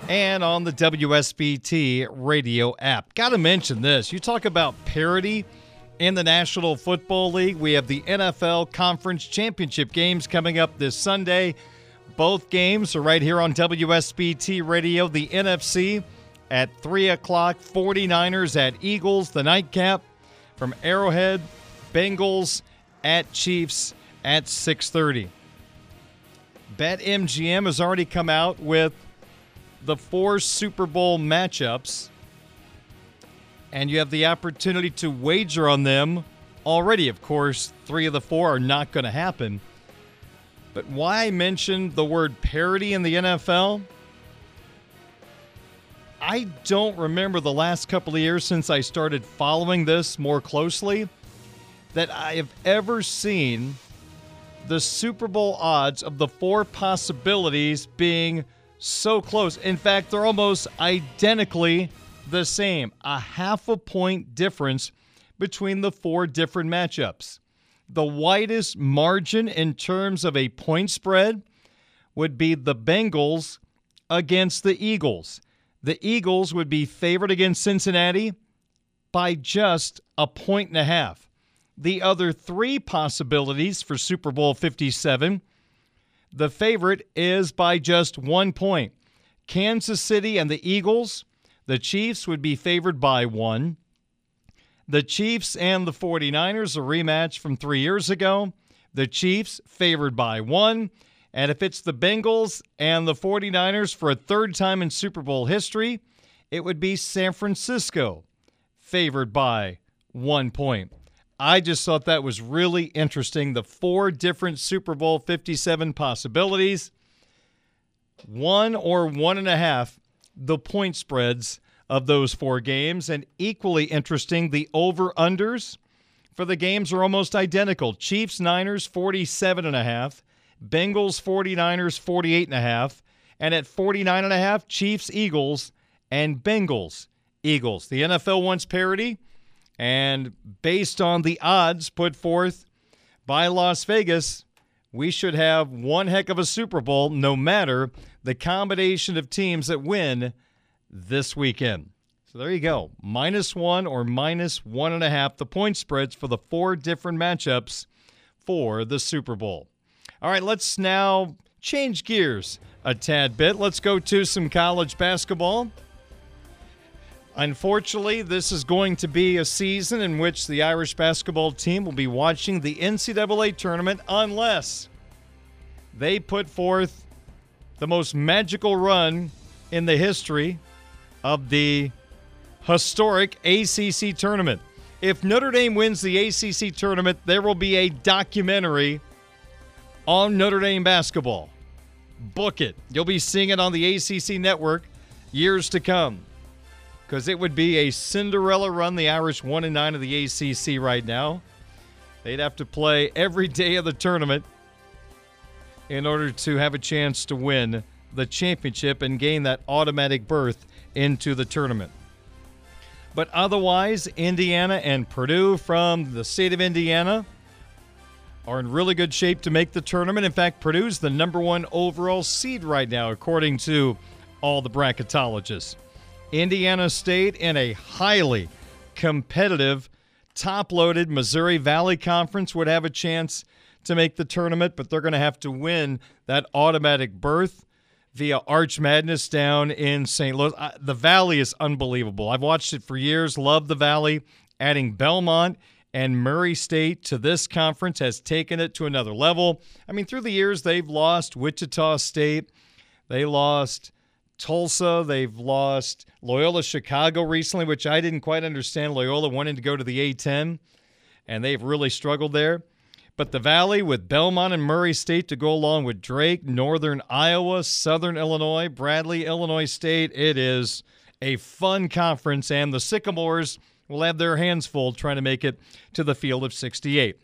and on the WSBT radio app. Got to mention this. You talk about parity in the National Football League. We have the NFL Conference Championship games coming up this Sunday. Both games are right here on WSBT Radio. The NFC at 3 o'clock, 49ers at Eagles, the nightcap from Arrowhead, Bengals at Chiefs at 6:30. BetMGM has already come out with the four Super Bowl matchups and you have the opportunity to wager on them already. Of course, 3 of the 4 are not going to happen. But why mention the word parity in the NFL? I don't remember the last couple of years since I started following this more closely that I have ever seen the Super Bowl odds of the four possibilities being so close. In fact, they're almost identically the same a half a point difference between the four different matchups. The widest margin in terms of a point spread would be the Bengals against the Eagles the Eagles would be favored against Cincinnati by just a point and a half. The other three possibilities for Super Bowl 57 the favorite is by just one point. Kansas City and the Eagles, the Chiefs would be favored by one. The Chiefs and the 49ers, a rematch from three years ago. The Chiefs favored by one. And if it's the Bengals and the 49ers for a third time in Super Bowl history, it would be San Francisco favored by one point. I just thought that was really interesting. The four different Super Bowl 57 possibilities, one or one and a half, the point spreads of those four games. And equally interesting, the over unders for the games are almost identical. Chiefs, Niners, 47 and a half. Bengals 49ers 48 and a half and at 49 and a half Chiefs Eagles and Bengals Eagles. The NFL wants parity, and based on the odds put forth by Las Vegas, we should have one heck of a Super Bowl no matter the combination of teams that win this weekend. So there you go. Minus one or minus one and a half, the point spreads for the four different matchups for the Super Bowl. All right, let's now change gears a tad bit. Let's go to some college basketball. Unfortunately, this is going to be a season in which the Irish basketball team will be watching the NCAA tournament unless they put forth the most magical run in the history of the historic ACC tournament. If Notre Dame wins the ACC tournament, there will be a documentary on Notre Dame basketball. Book it. You'll be seeing it on the ACC network years to come because it would be a Cinderella run. The Irish 1 and 9 of the ACC right now. They'd have to play every day of the tournament in order to have a chance to win the championship and gain that automatic berth into the tournament. But otherwise, Indiana and Purdue from the state of Indiana are in really good shape to make the tournament. In fact, Purdue's the number one overall seed right now, according to all the bracketologists. Indiana State in a highly competitive, top loaded Missouri Valley Conference would have a chance to make the tournament, but they're going to have to win that automatic berth via Arch Madness down in St. Louis. The Valley is unbelievable. I've watched it for years, love the Valley. Adding Belmont and Murray State to this conference has taken it to another level. I mean, through the years, they've lost Wichita State, they lost Tulsa, they've lost Loyola Chicago recently, which I didn't quite understand. Loyola wanting to go to the A10, and they've really struggled there. But the Valley with Belmont and Murray State to go along with Drake, Northern Iowa, Southern Illinois, Bradley, Illinois State, it is a fun conference, and the Sycamores will have their hands full trying to make it to the field of 68.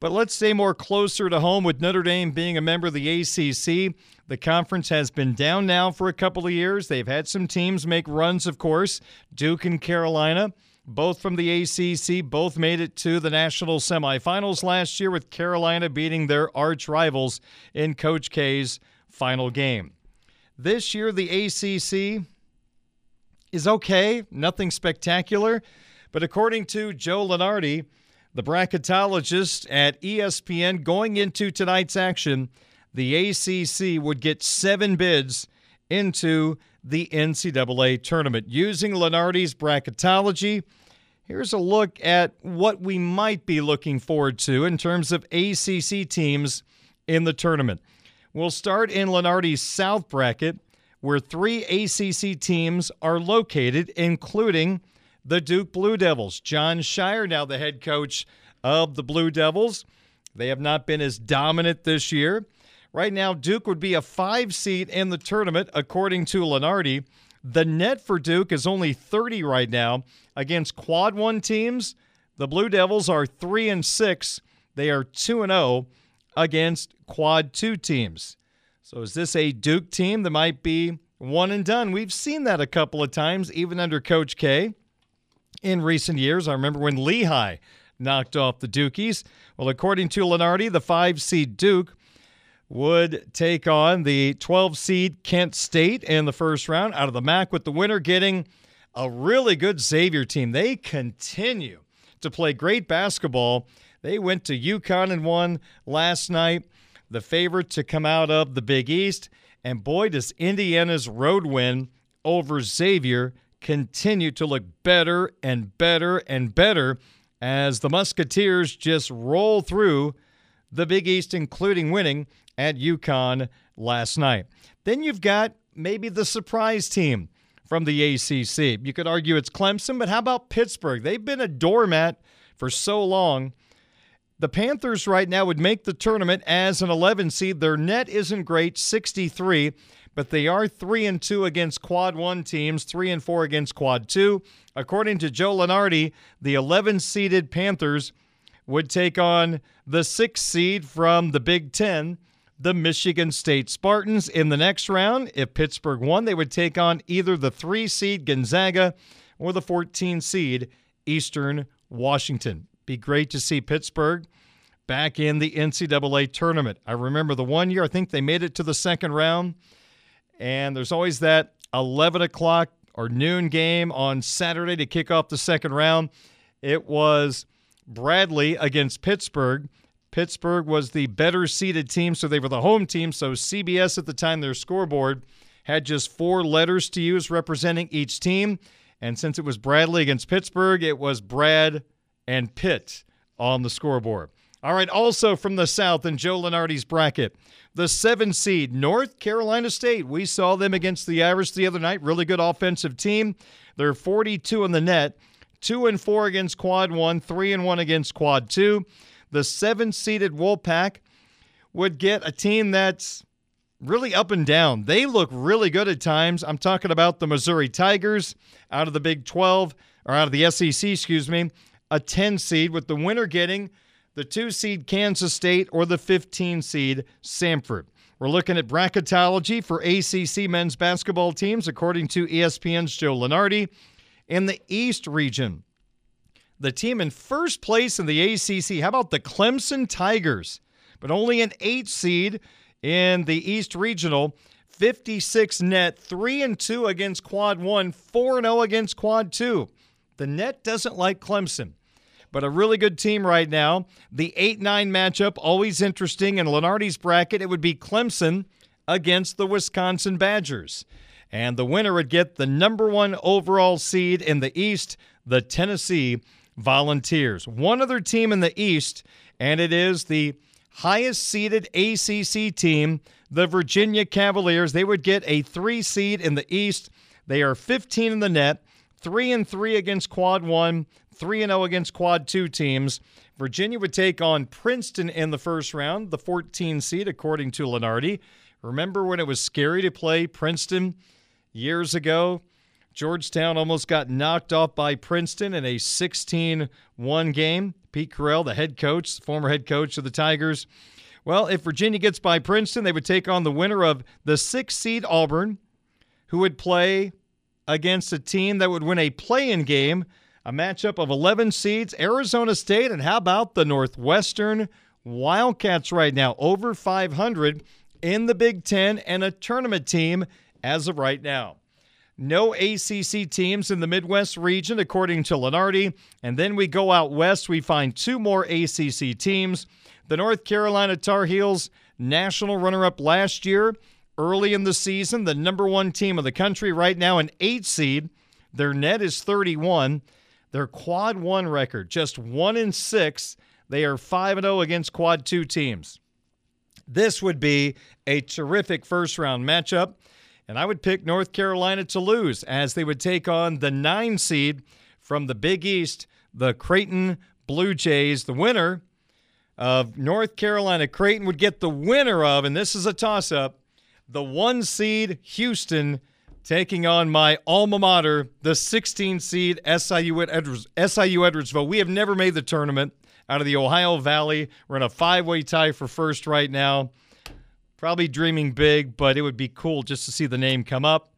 But let's stay more closer to home with Notre Dame being a member of the ACC. The conference has been down now for a couple of years. They've had some teams make runs, of course, Duke and Carolina both from the ACC, both made it to the national semifinals last year, with Carolina beating their arch rivals in Coach K's final game. This year, the ACC is okay, nothing spectacular, but according to Joe Lunardi, the bracketologist at ESPN, going into tonight's action, the ACC would get seven bids into the NCAA tournament. Using Lunardi's bracketology, here's a look at what we might be looking forward to in terms of ACC teams in the tournament. We'll start in Lunardi's South bracket, where three ACC teams are located, including the Duke Blue Devils. Jon Scheyer, now the head coach of the Blue Devils. They have not been as dominant this year. Right now, Duke would be a five seed in the tournament, according to Lunardi. The net for Duke is only 30 right now against quad one teams. The Blue Devils are 3 and 6. They are 2 and 0 against quad two teams. So is this a Duke team that might be one and done? We've seen that a couple of times, even under Coach K in recent years. I remember when Lehigh knocked off the Dukies. Well, according to Lunardi, the five seed Duke would take on the 12 seed Kent State in the first round out of the MAC, with the winner getting a really good Xavier team. They continue to play great basketball. They went to UConn and won last night, the favorite to come out of the Big East. And boy, does Indiana's road win over Xavier continue to look better and better and better as the Musketeers just roll through the Big East, including winning at UConn last night. Then you've got maybe the surprise team from the ACC. You could argue it's Clemson, but how about Pittsburgh? They've been a doormat for so long. The Panthers right now would make the tournament as an 11 seed. Their net isn't great, 63, but they are 3 and 2 against quad 1 teams, 3 and 4 against quad 2. According to Joe Lunardi, the 11 seeded Panthers would take on the 6 seed from the Big 10 the Michigan State Spartans. In the next round, if Pittsburgh won, they would take on either the three seed Gonzaga or the 14 seed Eastern Washington. Be great to see Pittsburgh back in the NCAA tournament. I remember the one year, I think they made it to the second round, and there's always that 11 o'clock or noon game on Saturday to kick off the second round. It was Bradley against Pittsburgh. Pittsburgh was the better seeded team, so they were the home team. So CBS at the time, their scoreboard had just four letters to use representing each team. And since it was Bradley against Pittsburgh, it was Brad and Pitt on the scoreboard. All right, also from the South in Joe Lunardi's bracket, the seven seed North Carolina State. We saw them against the Irish the other night. Really good offensive team. They're 42 in the net, two and four against quad one, three and one against quad two. The seven seeded Wolfpack would get a team that's really up and down. They look really good at times. I'm talking about the Missouri Tigers out of the Big 12, or out of the SEC, excuse me, a 10 seed, with the winner getting the 2 seed Kansas State or the 15 seed Samford. We're looking at bracketology for ACC men's basketball teams, according to ESPN's Joe Lunardi. In the East region, the team in first place in the ACC, how about the Clemson Tigers? But only an 8 seed in the East Regional. 56 net, 3 and 2 against quad 1, 4 and 0 against quad 2. The net doesn't like Clemson, but a really good team right now. The 8 9 matchup, always interesting. In Lunardi's bracket, it would be Clemson against the Wisconsin Badgers. And the winner would get the number one overall seed in the East, the Tennessee Volunteers. One other team in the East, and it is the highest seeded ACC team, the Virginia Cavaliers. They would get a three seed in the East. They are 15 in the net, three and three against Quad One, three and zero against Quad Two teams. Virginia would take on Princeton in the first round, the 14 seed, according to Lunardi. Remember when it was scary to play Princeton years ago? Georgetown almost got knocked off by Princeton in a 16 1 game. Pete Carril, the head coach, former head coach of the Tigers. Well, if Virginia gets by Princeton, they would take on the winner of the six seed Auburn, who would play against a team that would win a play in game, a matchup of 11 seeds, Arizona State. And how about the Northwestern Wildcats right now? Over 500 in the Big Ten and a tournament team as of right now. No ACC teams in the Midwest region, according to Lunardi. And then we go out west, we find two more ACC teams. The North Carolina Tar Heels, national runner up last year, early in the season, the number one team of the country, right now an eight seed. Their net is 31. Their quad one record, just one in six. They are 5 0 against quad two teams. This would be a terrific first round matchup. And I would pick North Carolina to lose as they would take on the nine seed from the Big East, the Creighton Blue Jays. The winner of North Carolina, Creighton would get the winner of, and this is a toss up, the one seed Houston taking on my alma mater, the 16 seed SIU at Edwards, SIU Edwardsville. We have never made the tournament out of the Ohio Valley. We're in a five way tie for first right now. Probably dreaming big, but it would be cool just to see the name come up.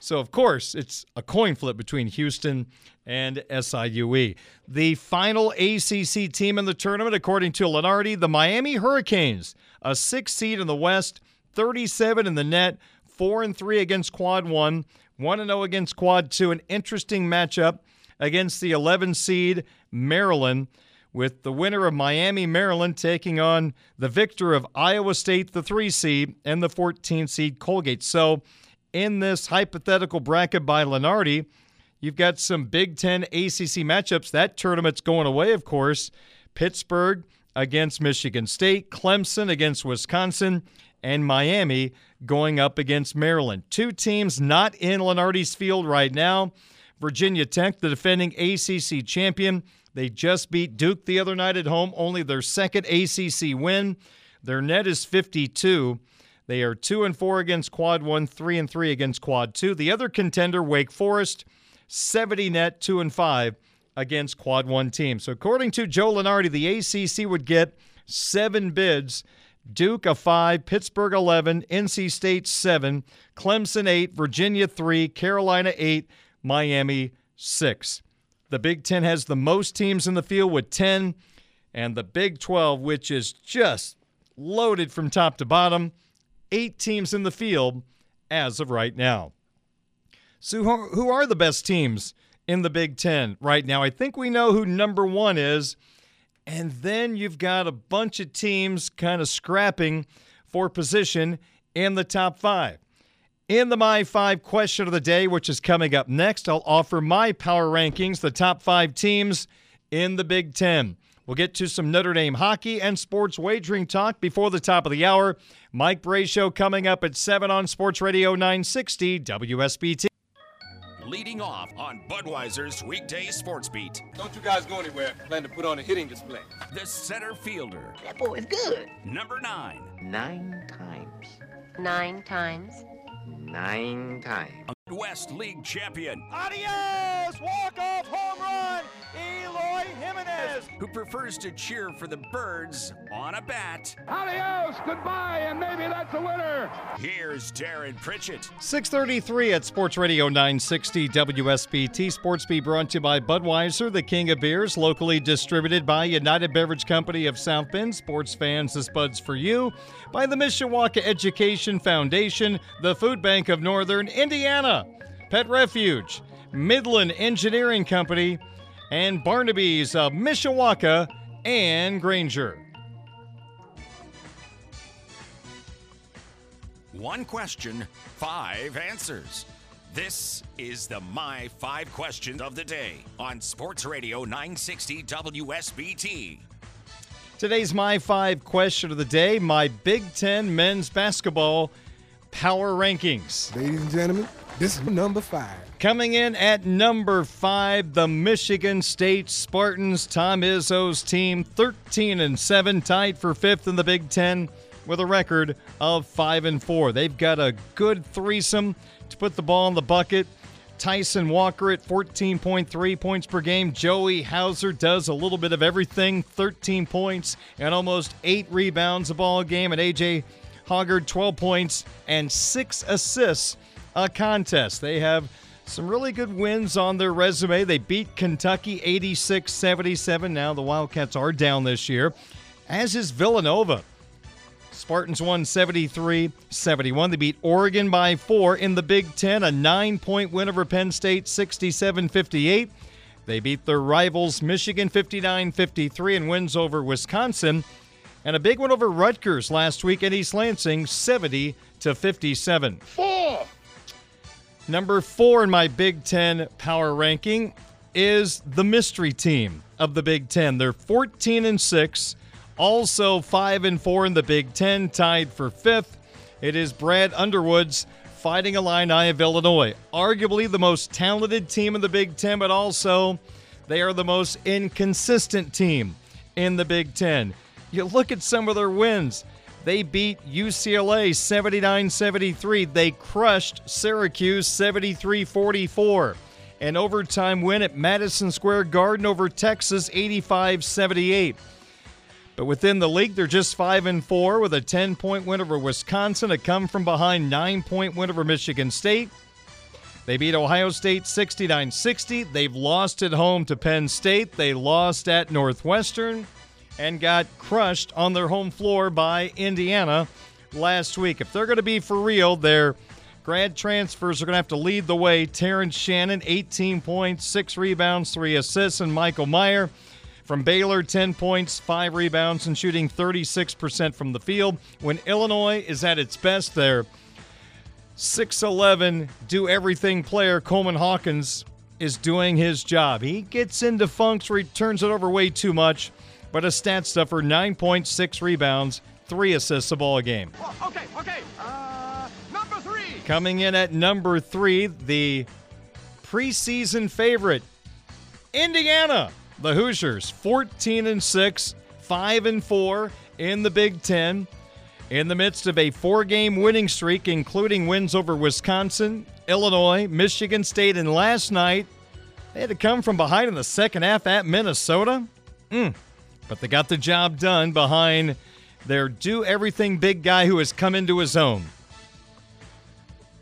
So, of course, it's a coin flip between Houston and SIUE. The final ACC team in the tournament, according to Lunardi, the Miami Hurricanes, a six seed in the West, 37 in the net, four and three against Quad One, one and zero against Quad Two. An interesting matchup against the 11 seed Maryland with the winner of Miami, Maryland taking on the victor of Iowa State, the three seed, and the 14 seed Colgate. So, in this hypothetical bracket by Lunardi, you've got some Big Ten ACC matchups. That tournament's going away, of course. Pittsburgh against Michigan State, Clemson against Wisconsin, and Miami going up against Maryland. Two teams not in Lunardi's field right now. Virginia Tech, the defending ACC champion, they just beat Duke the other night at home, only their second ACC win. Their net is 52. They are 2 and 4 against quad 1, 3 and 3 against quad 2. The other contender, Wake Forest, 70 net, 2 and 5 against quad 1 teams. So according to Joe Lunardi, the ACC would get 7 bids. Duke a 5, Pittsburgh 11, NC State 7, Clemson 8, Virginia 3, Carolina 8, Miami six. The Big Ten has the most teams in the field with 10, and the Big 12, which is just loaded from top to bottom, eight teams in the field as of right now. So, who are the best teams in the Big Ten right now? I think we know who number one is. And then you've got a bunch of teams kind of scrapping for position in the top five. In the My Five question of the day, which is coming up next, I'll offer my power rankings, the top five teams in the Big Ten. We'll get to some Notre Dame hockey and sports wagering talk before the top of the hour. Mike Brey Show coming up at 7 on Sports Radio 960 WSBT leading off on Budweiser's weekday sports beat. Don't you guys go anywhere. Plan to put on a hitting display. The center fielder. That boy is good. Number nine. Nine times. Nine times. Nine times. West League champion. Adios! Walk-off home run! Eloy Jimenez! Who prefers to cheer for the birds on a bat. Adios! Goodbye, and maybe that's a winner! Here's Darin Pritchett. 633 at Sports Radio 960 WSBT. Sports be brought to you by Budweiser, the king of beers, locally distributed by United Beverage Company of South Bend. Sports fans, this Bud's for you. By the Mishawaka Education Foundation, the Food Bank of Northern Indiana. Pet Refuge, Midland Engineering Company, and Barnaby's of Mishawaka and Granger. One question, five answers. This is the My Five Questions of the Day on Sports Radio 960 WSBT. Today's My Five Question of the Day my Big Ten men's basketball power rankings. Ladies and gentlemen, this is number five. Coming in at number five, the Michigan State Spartans. Tom Izzo's team, 13 and 7, tied for fifth in the Big Ten with a record of 5 and 4. They've got a good threesome to put the ball in the bucket. Tyson Walker at 14.3 points per game. Joey Hauser does a little bit of everything 13 points and almost eight rebounds a ball game. And AJ Hoggard, 12 points and six assists a contest. They have some really good wins on their resume. They beat Kentucky 86 77. Now the Wildcats are down this year, as is Villanova. Spartans won 73 71. They beat Oregon by four in the Big Ten, a nine point win over Penn State 67 58. They beat their rivals Michigan 59 53 and wins over Wisconsin. And a big one over Rutgers last week at East Lansing 70 to 57. Four. Number four in my Big Ten power ranking is the mystery team of the Big Ten. They're 14 and 6, also 5 and 4 in the Big Ten, tied for fifth. It is Brad Underwood's Fighting Illini of Illinois. Arguably the most talented team in the Big Ten, but also they are the most inconsistent team in the Big Ten. You look at some of their wins. They beat UCLA 79 73. They crushed Syracuse 73 44. An overtime win at Madison Square Garden over Texas 85 78. But within the league, they're just 5 and 4 with a 10 point win over Wisconsin, a come from behind 9 point win over Michigan State. They beat Ohio State 69 60. They've lost at home to Penn State. They lost at Northwestern and got crushed on their home floor by Indiana last week. If they're going to be for real, their grad transfers are going to have to lead the way. Terrence Shannon, 18 points, 6 rebounds, 3 assists, and Michael Mayer from Baylor, 10 points, 5 rebounds, and shooting 36% from the field. When Illinois is at its best, their 6'11 do everything player Coleman Hawkins is doing his job. He gets into funks where he turns it over way too much but a stat stuffer, 9.6 rebounds, three assists a ball game. Oh, okay, okay. Uh, number three. Coming in at number three, the preseason favorite, Indiana. The Hoosiers, 14 and 6, 5 and 4 in the Big Ten. In the midst of a four game winning streak, including wins over Wisconsin, Illinois, Michigan State, and last night, they had to come from behind in the second half at Minnesota. Mm, but they got the job done behind their do everything big guy who has come into his own.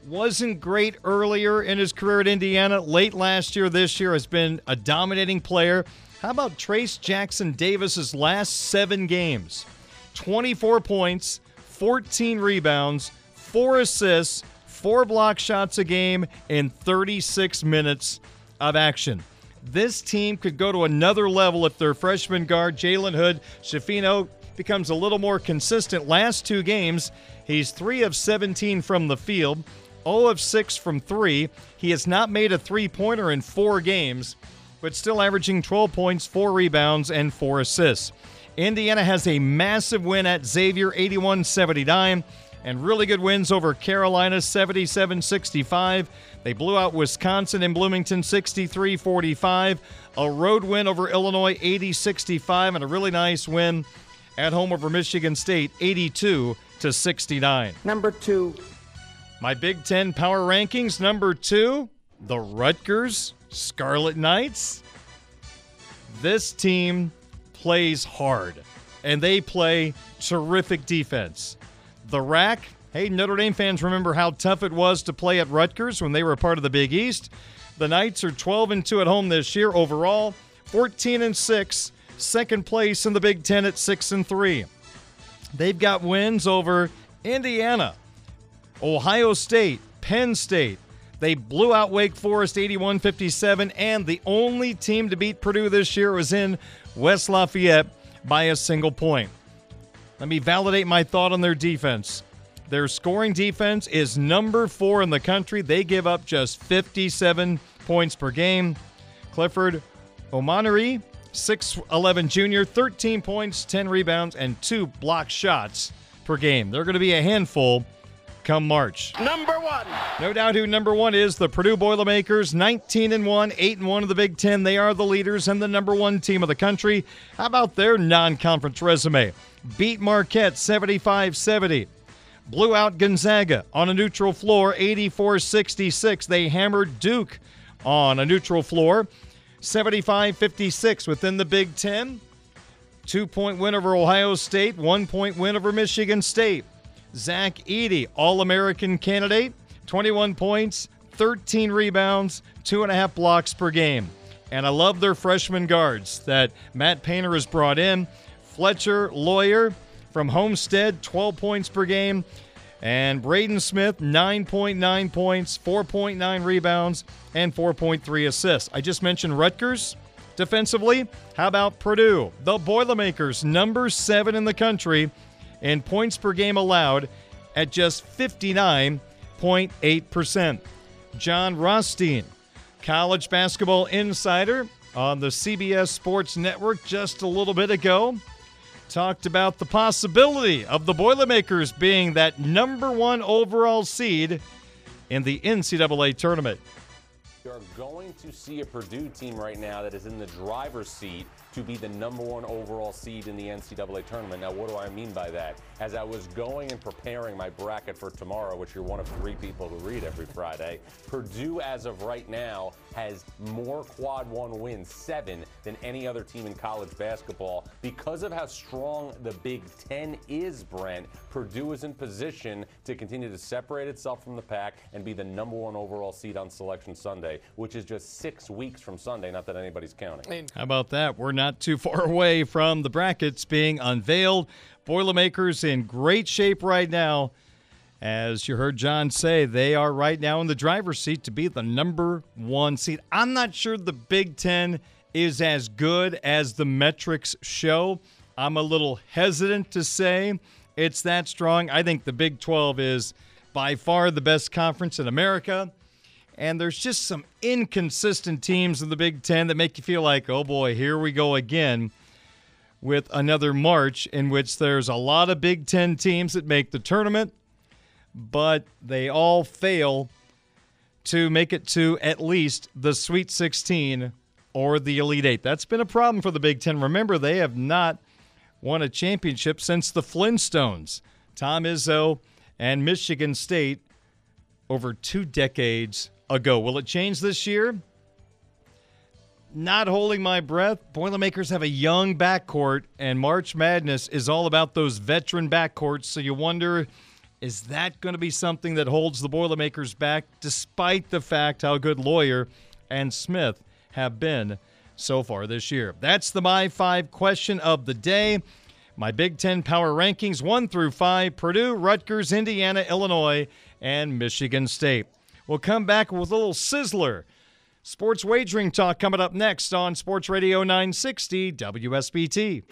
wasn't great earlier in his career at Indiana. Late last year, this year has been a dominating player. How about Trayce Jackson Davis's last seven games? 24 points, 14 rebounds, four assists, four block shots a game in 36 minutes of action. This team could go to another level if their freshman guard, Jalen Hood Schifino, becomes a little more consistent. Last two games, he's 3 of 17 from the field, 0 of 6 from 3. He has not made a three pointer in four games, but still averaging 12 points, 4 rebounds, and 4 assists. Indiana has a massive win at Xavier, 81 79 and really good wins over Carolina 77 65. They blew out Wisconsin in Bloomington 63 45. A road win over Illinois 80 65, and a really nice win at home over Michigan State 82 to 69. Number two. My Big Ten power rankings number two, the Rutgers Scarlet Knights. This team plays hard, and they play terrific defense. The rack, hey, Notre Dame fans remember how tough it was to play at Rutgers when they were a part of the Big East. The Knights are 12 and 2 at home this year overall, 14 and 6, second place in the Big 10 at 6 and 3. They've got wins over Indiana, Ohio State, Penn State. They blew out Wake Forest 81 57, and the only team to beat Purdue this year was in West Lafayette by a single point. Let me validate my thought on their defense. Their scoring defense is number four in the country. They give up just 57 points per game. Clifford Omoruyi, 6'11 junior, 13 points, 10 rebounds, and two block shots per game. They're going to be a handful come March. Number one. No doubt who number one is the Purdue Boilermakers, 19 and 1, 8 and 1 of the Big Ten. They are the leaders and the number one team of the country. How about their non conference resume? Beat Marquette 75 70. Blew out Gonzaga on a neutral floor 84 66. They hammered Duke on a neutral floor 75 56 within the Big Ten. Two point win over Ohio State, one point win over Michigan State. Zach Edey, All American candidate, 21 points, 13 rebounds, two and a half blocks per game. And I love their freshman guards that Matt Painter has brought in. Fletcher Loyer from Homestead, 12 points per game. And Braden Smith, 9.9 points, 4.9 rebounds, and 4.3 assists. I just mentioned Rutgers defensively. How about Purdue? The Boilermakers, number seven in the country in points per game allowed at just 59.8%. Jon Rothstein, college basketball insider on the CBS Sports Network just a little bit ago, talked about the possibility of the Boilermakers being that number one overall seed in the NCAA tournament. You're going to see a Purdue team right now that is in the driver's seat to be the number one overall seed in the NCAA tournament. Now, what do I mean by that? As I was going and preparing my bracket for tomorrow, which you're one of three people who read every Friday, Purdue, as of right now, has more quad one wins, seven, than any other team in college basketball. Because of how strong the Big Ten is, Brent, Purdue is in position to continue to separate itself from the pack and be the number one overall seed on Selection Sunday, which is just six weeks from Sunday. Not that anybody's counting. How about that? We're not too far away from the brackets being unveiled. Boilermakers in great shape right now. As you heard John say, they are right now in the driver's seat to be the number one seed. I'm not sure the Big Ten is as good as the metrics show. I'm a little hesitant to say it's that strong. I think the Big 12 is by far the best conference in America. And there's just some inconsistent teams in the Big Ten that make you feel like, oh boy, here we go again with another March in which there's a lot of Big Ten teams that make the tournament, but they all fail to make it to at least the Sweet 16 or the Elite Eight. That's been a problem for the Big Ten. Remember, they have not won a championship since the Flintstones. Tom Izzo and Michigan State over two decades ago. Will it change this year? Not holding my breath. Boilermakers have a young backcourt, and March Madness is all about those veteran backcourts. So you wonder Is that going to be something that holds the Boilermakers back, despite the fact how good Loyer and Smith have been so far this year? That's the My Five question of the day. My Big Ten power rankings one through five Purdue, Rutgers, Indiana, Illinois, and Michigan State. We'll come back with a little sizzler. Sports wagering talk coming up next on Sports Radio 960 WSBT.